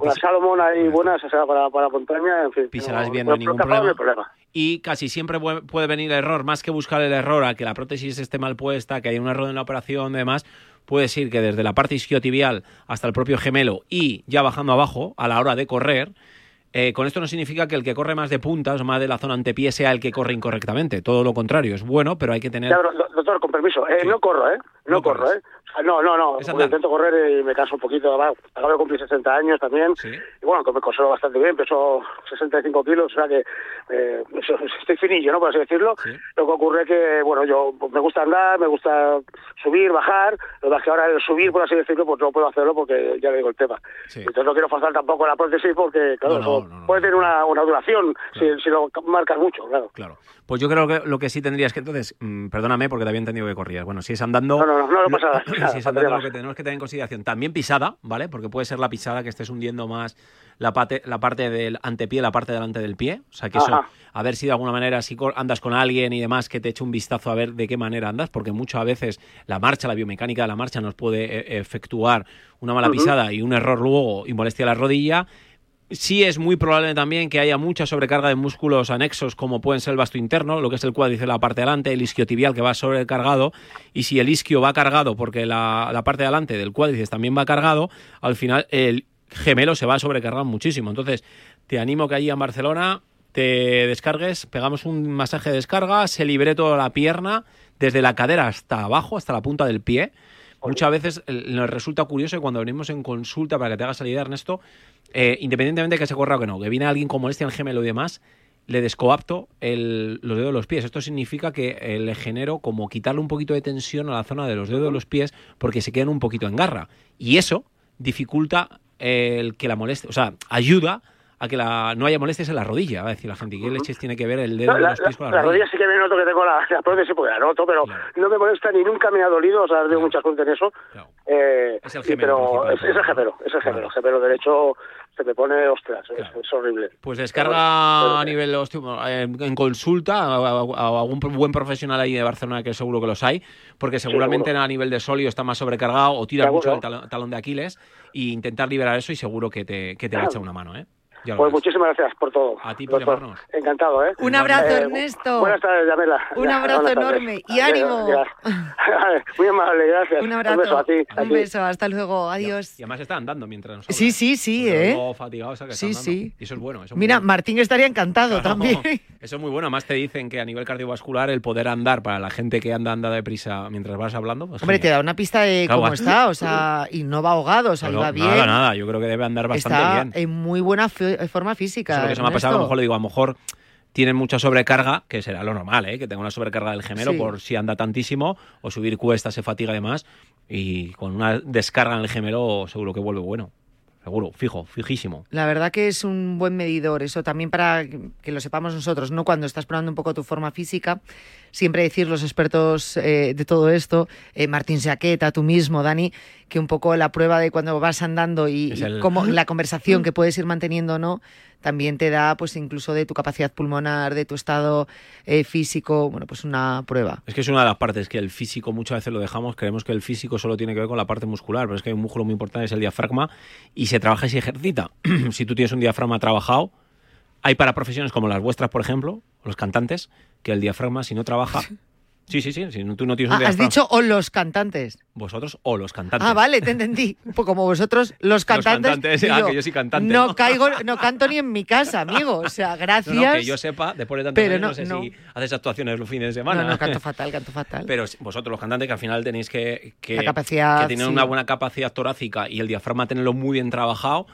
unas Salomon ahí buenas, o sea, para, para montaña, en fin. Pisarás no- bien, no hay por ningún problema. Y casi siempre pu- puede venir el error, más que buscar el error a que la prótesis esté mal puesta, que hay un error en la operación y demás, puede ser que desde la parte isquiotibial hasta el propio gemelo y ya bajando abajo, a la hora de correr, eh, con esto no significa que el que corre más de puntas o más de la zona antepié sea el que corre incorrectamente. Todo lo contrario, es bueno, pero hay que tener... Ya, doctor, con permiso, eh, no corro, ¿eh? No, corro, ¿eh? Sea, no, no, no, porque intento correr y me canso un poquito. va, Acabo de cumplir 60 años también. Y bueno, que me conservo bastante bien, peso 65 kilos, o sea que eh, estoy finillo, ¿no? Por así decirlo. Lo que ocurre es que, bueno, yo me gusta andar, me gusta subir, bajar. Lo que pasa es que ahora el subir, por así decirlo, pues no puedo hacerlo porque ya le digo el tema. Entonces no quiero forzar tampoco la prótesis porque, claro, puede tener una, una duración si, si lo marcas mucho, claro. Claro. Pues yo creo que lo que sí tendrías que entonces, mm, perdóname porque te había entendido que corrías. Bueno, si es andando. No, no, no, no, no pasa nada, es faltaría lo que tenemos que tener en consideración. También pisada, ¿vale? Porque puede ser la pisada que estés hundiendo más la parte, la parte del antepié, la parte delante del pie. O sea que eso, a ver si de alguna manera, si andas con alguien y demás, que te eche un vistazo a ver de qué manera andas, porque muchas veces la marcha, la biomecánica de la marcha nos puede eh, efectuar una mala pisada y un error luego y molestia a la rodilla. Sí es muy probable también que haya mucha sobrecarga de músculos anexos como pueden ser el vasto interno, lo que es el cuádriceps la parte de delante, el isquiotibial que va sobrecargado y si el isquio va cargado porque la, la parte de delante del cuádriceps también va cargado, al final el gemelo se va a sobrecargar muchísimo. Entonces te animo que allí en Barcelona te descargues, pegamos un masaje de descarga, se libre toda la pierna desde la cadera hasta abajo, hasta la punta del pie. Muchas veces eh, nos resulta curioso que cuando venimos en consulta para que te haga salida Ernesto, eh, independientemente de que se corra o que no, que viene alguien con molestia en el gemelo y demás, le descoapto el- los dedos de los pies. Esto significa que eh, le genero como quitarle un poquito de tensión a la zona de los dedos de los pies porque se quedan un poquito en garra. Y eso dificulta eh, el que la molestia, o sea, ayuda a que la, no haya molestias en la rodilla. Va a decir la gente, ¿qué leches tiene que ver el dedo No, de los pies con la- la la rodilla? sí que me noto que tengo la, la prótesis porque la noto, pero no me molesta ni nunca me ha dolido, o sea, tengo mucha suerte en eso. Eh, Es el gemelo pero es, es el gemelo, es el gemelo, el gemelo derecho se me pone, ostras, es, es horrible. Pues descarga a nivel hostia, en consulta a, algún buen profesional ahí de Barcelona que seguro que los hay, porque seguramente a nivel de solio está más sobrecargado o tira mucho el talón, talón de Aquiles y intentar liberar eso y seguro que te, que te va a echar una mano, ¿eh? Pues muchísimas gracias por todo. A ti por doctor. llamarnos. Encantado, ¿eh? Un abrazo, Eh, Ernesto. Buenas tardes, Yamela. Un Ya, abrazo enorme y ánimo. ya. Muy amable, gracias. Un abrazo. Un beso a ti. a Un ti. beso, hasta luego, adiós. Y además está andando mientras nos habla. Sí, sí, sí, Porque ¿eh? luego fatigado, o sea, que está Sí, andando. sí. Y eso es bueno. Eso es muy Mira, bueno. Martín estaría encantado Claro, también. Eso es muy bueno. Además te dicen que a nivel cardiovascular el poder andar para la gente que anda anda deprisa mientras vas hablando. pues Hombre, te da una pista de Claro, cómo está, o sea, y no va ahogado, o sea, No, va no, bien. Nada, nada. Yo creo que debe andar bastante está bien. en muy buena fe- forma física. Eso es lo que se me ha pasado. A lo mejor le digo, a lo mejor tienen mucha sobrecarga, que será lo normal, ¿eh? que tenga una sobrecarga del gemelo Sí. por si anda tantísimo o subir cuestas, se fatiga y demás. Y con una descarga en el gemelo seguro que vuelve bueno. Seguro, fijo, fijísimo. La verdad que es un buen medidor, eso también para que lo sepamos nosotros, ¿no? Cuando estás probando un poco tu forma física, siempre decir los expertos eh, de todo esto, eh, Martín Saqueta, tú mismo, Dani, que un poco la prueba de cuando vas andando y, Es y el- cómo la conversación que puedes ir manteniendo o no, también te da, pues incluso de tu capacidad pulmonar, de tu estado eh, físico, bueno, pues una prueba. Es que es una de las partes que el físico muchas veces lo dejamos, creemos que el físico solo tiene que ver con la parte muscular, pero es que hay un músculo muy importante, es el diafragma, y se trabaja y se ejercita. si tú tienes un diafragma trabajado, hay para profesiones como las vuestras, por ejemplo, los cantantes, que el diafragma, si no trabaja, Sí, sí, sí. No- tú no tienes un Ah, has dicho o los cantantes. Vosotros o los cantantes. Ah, vale, te entendí. Pues como vosotros, los cantantes. ah, que yo soy cantante, No, ¿no? caigo, no canto ni en mi casa, amigo. O sea, No, gracias. no, que yo sepa, después de tantos pero años, no, no, sé no. si haces actuaciones los fines de semana. No, no, canto fatal, canto fatal. Pero vosotros, los cantantes, que al final tenéis que, que, La capacidad, que tener sí. una buena capacidad torácica y el diafragma tenerlo muy bien trabajado,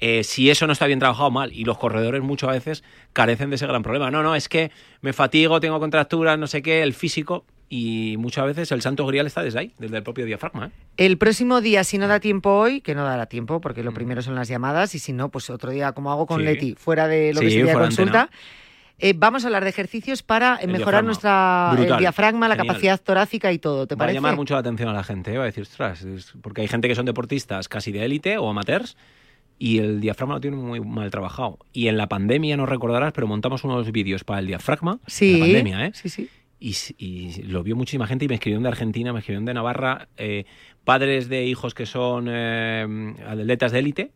eh, si eso no está bien trabajado, mal. Y los corredores muchas veces carecen de ese gran problema. No, no, es que me fatigo, tengo contracturas, no sé qué, el físico. Y muchas veces el santo grial está desde ahí, desde el propio diafragma. ¿eh? El próximo día, si no Ah. da tiempo hoy, que no dará tiempo, porque lo primero son las llamadas, y si no, pues otro día, como hago con Mm. Sí. Leti, fuera de lo que Sí, sería consulta. antena. eh, vamos a hablar de ejercicios para El mejorar diafragma. nuestra el diafragma, la Genial. capacidad torácica y todo. ¿Te Va a parece? llamar mucho la atención a la gente, ¿eh? va a decir, ostras, porque hay gente que son deportistas casi de élite o amateurs y el diafragma lo tiene muy mal trabajado. Y en la pandemia, no recordarás, pero montamos unos vídeos para el diafragma. Sí, en La pandemia, ¿eh? sí, sí. Y lo vio muchísima gente y me escribieron de Argentina, me escribieron de Navarra, eh, padres de hijos que son eh, atletas de élite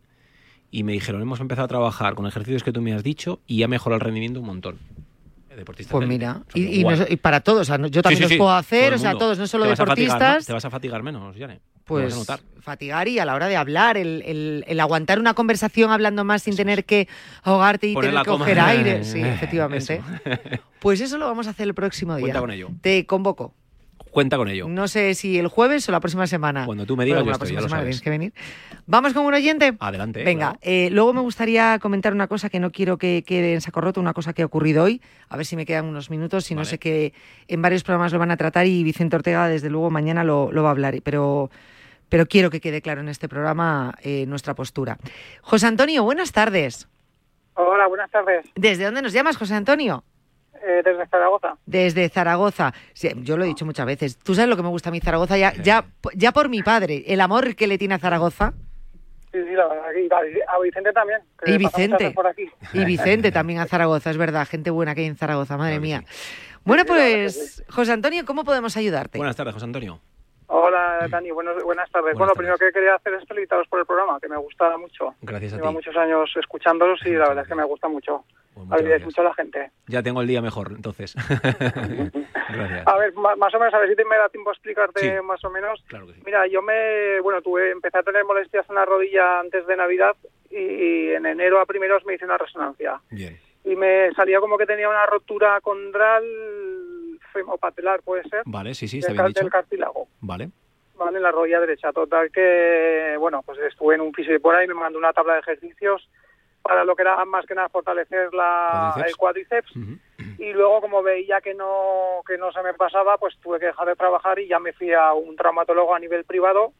y me dijeron, hemos empezado a trabajar con ejercicios que tú me has dicho y ha mejorado el rendimiento un montón. Deportistas Pues mira, y, y no y para todos, o sea, no- yo también Sí, sí, los puedo hacer, o sea, todos, no solo Te fatigar, deportistas. ¿no? Te vas a fatigar menos, Yane. Pues fatigar y a la hora de hablar, el, el- el aguantar una conversación hablando más sin tener que ahogarte y Poner tener que coma. coger aire. Sí, efectivamente. Eso. Pues eso lo vamos a hacer el próximo día. Cuenta con ello. Te convoco. Cuenta con ello. No sé si el jueves o la próxima semana. Cuando tú me digas, Bueno, yo la estoy, próxima ya lo semana sabes. tienes que venir. Vamos con un oyente. Adelante. Venga, claro. eh, luego me gustaría comentar una cosa que no quiero que quede en saco roto, una cosa que ha ocurrido hoy. A ver si me quedan unos minutos. Si no sé que en varios programas lo van a tratar y Vicente Ortega, desde luego, mañana lo, lo va a hablar. Pero, pero quiero que quede claro en este programa eh, nuestra postura. José Antonio, buenas tardes. Hola, buenas tardes. ¿Desde dónde nos llamas, José Antonio? Eh, desde Zaragoza. Desde Zaragoza. Sí, yo lo he dicho muchas veces. Tú sabes lo que me gusta a mí Zaragoza, ya, ya, ya por mi padre, el amor que le tiene a Zaragoza. Sí, sí, la verdad. Y a Vicente también. que Y Vicente. veces Por aquí. Y Vicente también a Zaragoza, es verdad, gente buena que hay en Zaragoza, madre mía. Bueno, pues, José Antonio, ¿cómo podemos ayudarte? Buenas tardes, José Antonio. Hola, Dani. Buenas tardes. bueno, lo primero que quería hacer es felicitaros por el programa, que me gusta mucho. Gracias a Llevo ti. muchos años escuchándolos y la verdad es que me gusta mucho. Pues a la gente. Ya tengo el día mejor, entonces. gracias. A ver, más o menos, a ver si te me da tiempo a explicarte Sí. más o menos. Claro que sí. Mira, yo me, bueno, tuve, empecé a tener molestias en la rodilla antes de Navidad y en enero a primeros me hice una resonancia. Bien. Y me salía como que tenía una rotura condral femopatelar, puede ser, Vale, sí, sí, está bien dicho. del cartílago, Vale. ¿vale? En la rodilla derecha. Total que, bueno, pues estuve en un fisio por ahí, me mandó una tabla de ejercicios para lo que era más que nada fortalecer la, Cuádriceps. el cuádriceps. Y luego, como veía que no, que no se me pasaba, pues tuve que dejar de trabajar y ya me fui a un traumatólogo a nivel privado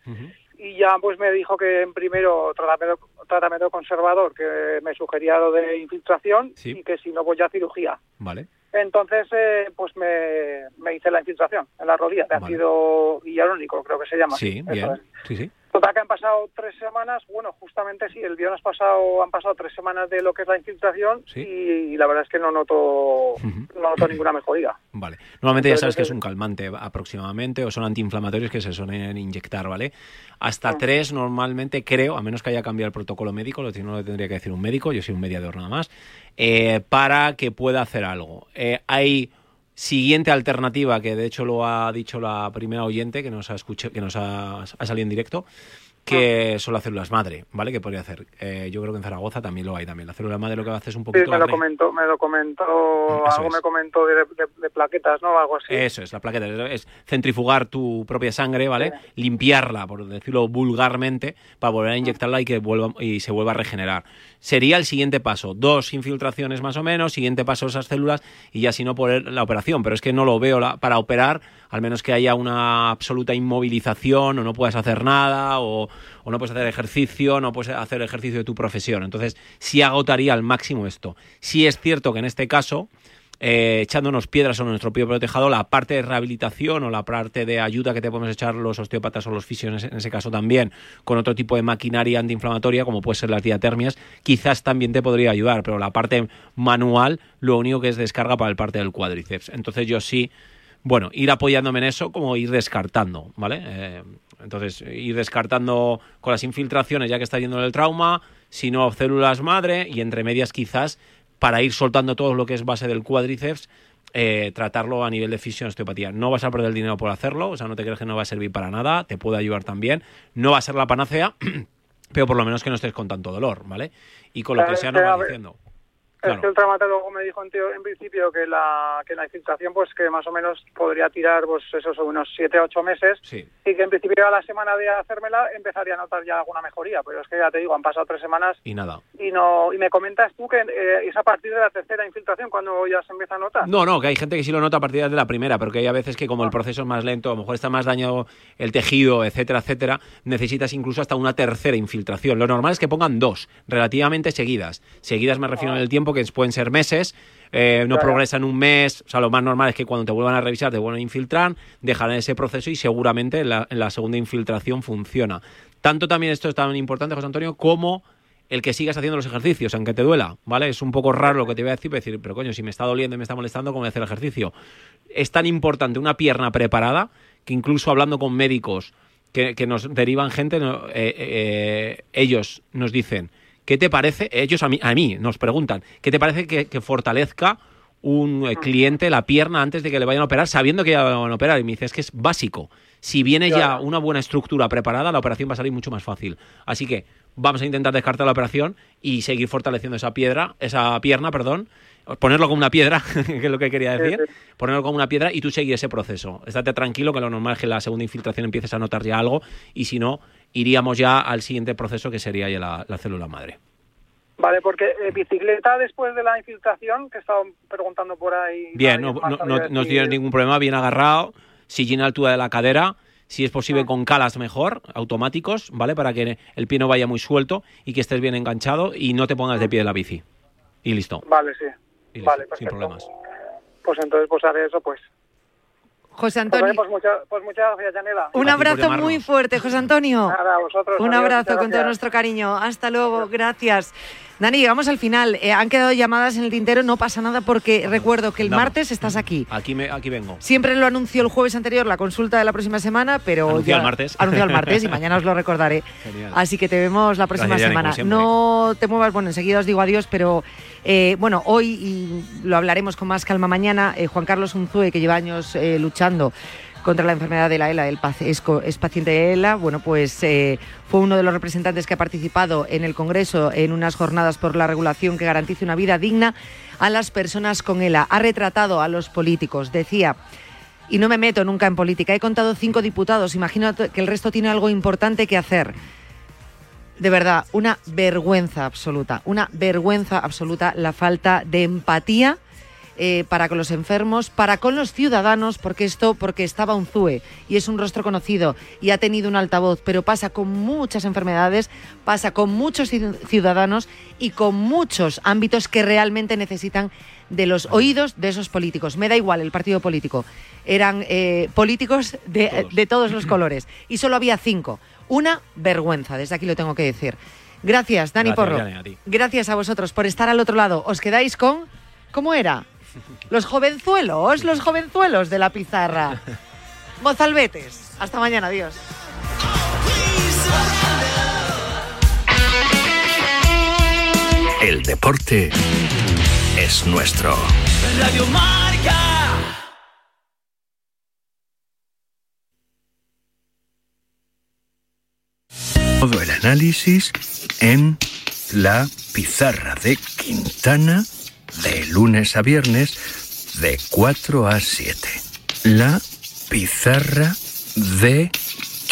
y ya pues me dijo que en primero tratamiento, tratamiento conservador, que me sugería lo de infiltración Sí. y que si no, pues ya cirugía. Vale. Entonces, eh, pues me, me hice la infiltración en la rodilla de Vale. ácido hialurónico, creo que se llama. Sí, bien. Sí, sí. Total que han pasado tres semanas, bueno, justamente sí, el viernes pasado han pasado tres semanas de lo que es la infiltración Sí. y, la verdad es que no noto, no noto ninguna mejoría. Vale. Normalmente ya sabes que es un calmante aproximadamente o son antiinflamatorios que se suelen inyectar, ¿vale? Hasta Ah. tres normalmente creo, a menos que haya cambiado el protocolo médico, lo no lo tendría que decir un médico, yo soy un mediador nada más, eh, para que pueda hacer algo. Eh, hay siguiente alternativa que de hecho lo ha dicho la primera oyente que nos ha escuchado, que nos ha, ha salido en directo que son las células madre, ¿vale? Que podría hacer. Eh, yo creo que en Zaragoza también lo hay también. La célula madre lo que hace es un Sí, poquito me la lo comentó, me lo comentó, Eso algo es. me comentó de, de- de plaquetas, ¿no? Algo así. Eso es, la plaqueta. Es centrifugar tu propia sangre, ¿vale? Limpiarla, por decirlo vulgarmente, para volver a inyectarla y que vuelva y se vuelva a regenerar. Sería el siguiente paso. Dos infiltraciones más o menos, siguiente paso esas células y ya si no poner la operación. Pero es que no lo veo la- para operar, al menos que haya una absoluta inmovilización o no puedas hacer nada o, no puedes hacer ejercicio, no puedes hacer ejercicio de tu profesión. Entonces, sí agotaría al máximo esto. Sí es cierto que en este caso eh, echándonos piedras sobre nuestro propio tejado, la parte de rehabilitación o la parte de ayuda que te podemos echar los osteópatas o los fisios en ese, en ese caso también, con otro tipo de maquinaria antiinflamatoria, como puede ser las diatermias, quizás también te podría ayudar, pero la parte manual, lo único que es descarga para el parte del cuádriceps. Entonces yo sí, bueno, ir apoyándome en eso como ir descartando, ¿vale? Eh, entonces, ir descartando con las infiltraciones ya que está yendo el trauma, si no células madre y entre medias quizás para ir soltando todo lo que es base del cuádriceps, eh, tratarlo a nivel de fisionosteopatía. No vas a perder el dinero por hacerlo, o sea, no te crees que no va a servir para nada, te puede ayudar también. No va a ser la panacea, pero por lo menos que no estés con tanto dolor, ¿vale? Y con lo que sea nos va ver, diciendo. Es Claro. que el traumatólogo me dijo en, en principio que la, que la infiltración, pues que más o menos podría tirar pues esos unos 7 8 meses Sí. y que en principio a la semana de hacérmela empezaría a notar ya alguna mejoría. Pero es que ya te digo, han pasado tres semanas Y nada. y no y me comentas tú que eh, es a partir de la tercera infiltración cuando ya se empieza a notar. No, no, que hay gente que sí lo nota a partir de la primera, pero que hay a veces que como el proceso es más lento, a lo mejor está más dañado el tejido, etcétera, etcétera, necesitas incluso hasta una tercera infiltración. Lo normal es que pongan dos, relativamente seguidas. Seguidas me refiero en el tiempo, que pueden ser meses, eh, no Claro. progresa en un mes, o sea, lo más normal es que cuando te vuelvan a revisar te vuelvan a infiltrar, dejarán ese proceso y seguramente en la, la segunda infiltración funciona. Tanto también esto es tan importante, José Antonio, como el que sigas haciendo los ejercicios, aunque te duela, ¿vale? Es un poco raro lo que te voy a decir, pero decir, pero coño, si me está doliendo y me está molestando, ¿cómo voy a hacer ejercicio? Es tan importante una pierna preparada que incluso hablando con médicos que, que nos derivan gente, eh, eh, ellos nos dicen, ¿qué te parece? Ellos a mí, a mí nos preguntan, ¿qué te parece que, que fortalezca un eh, cliente la pierna antes de que le vayan a operar, sabiendo que ya le van a operar? Y me dice, es que es básico. Si viene ya una buena estructura preparada, la operación va a salir mucho más fácil. Así que vamos a intentar descartar la operación y seguir fortaleciendo esa piedra, esa pierna, perdón, ponerlo como una piedra, que es lo que quería decir, ponerlo como una piedra y tú seguir ese proceso. Estate tranquilo que lo normal es que la segunda infiltración empieces a notar ya algo y si no, iríamos ya al siguiente proceso que sería ya la, la célula madre. Vale, porque eh, bicicleta después de la infiltración, que estaban preguntando por ahí. Bien, no, no, no, no tienes ningún problema, bien agarrado, sillín a altura de la cadera, si es posible con calas mejor, automáticos, ¿vale? Para que el pie no vaya muy suelto y que estés bien enganchado y no te pongas de pie de la bici. Y listo, Vale, sí. Y Vale, sin perfecto. problemas. Pues entonces pues haré eso, pues. José Pues, vale, Antonio, pues, muchas, pues muchas gracias, Janela. un abrazo muy fuerte, José Antonio. Nada, a vosotros. Un adiós, abrazo con todo gracias. nuestro cariño. Hasta luego, gracias. Dani, llegamos al final. Eh, han quedado llamadas en el tintero, no pasa nada porque recuerdo que el martes estás aquí. Aquí, me, aquí vengo. Siempre lo anunció el jueves anterior, la consulta de la próxima semana, pero Anunció ya el martes. Anunció el martes y mañana os lo recordaré. Genial. Así que te vemos la próxima Gracias, semana. No te muevas, bueno, enseguida os digo adiós, pero eh, bueno, hoy y lo hablaremos con más calma mañana. eh, Juan Carlos Unzue, que lleva años luchando contra la enfermedad de la ELA, el pac- es, es paciente de ELA, bueno, pues eh, fue uno de los representantes que ha participado en el Congreso en unas jornadas por la regulación que garantice una vida digna a las personas con ELA. Ha retratado a los políticos, decía, y no me meto nunca en política, he contado cinco diputados, imagino que el resto tiene algo importante que hacer. De verdad, una vergüenza absoluta, una vergüenza absoluta la falta de empatía eh, para con los enfermos, para con los ciudadanos, porque esto, porque estaba un ZUE y es un rostro conocido y ha tenido un altavoz, pero pasa con muchas enfermedades, pasa con muchos ci- ciudadanos y con muchos ámbitos que realmente necesitan de los oídos de esos políticos. Me da igual el partido político. Eran eh, políticos de, de todos los colores y solo había cinco. Una vergüenza, desde aquí lo tengo que decir. Gracias, Dani Gracias, Porro. A. Gracias a vosotros por estar al otro lado. Os quedáis con. ¿Cómo era? Los jovenzuelos, los jovenzuelos de la pizarra. Mozalbetes. Hasta mañana, adiós. El deporte es nuestro. Radio Marca. Todo el análisis en la pizarra de Quintana de lunes a viernes de 4 a 7. La pizarra de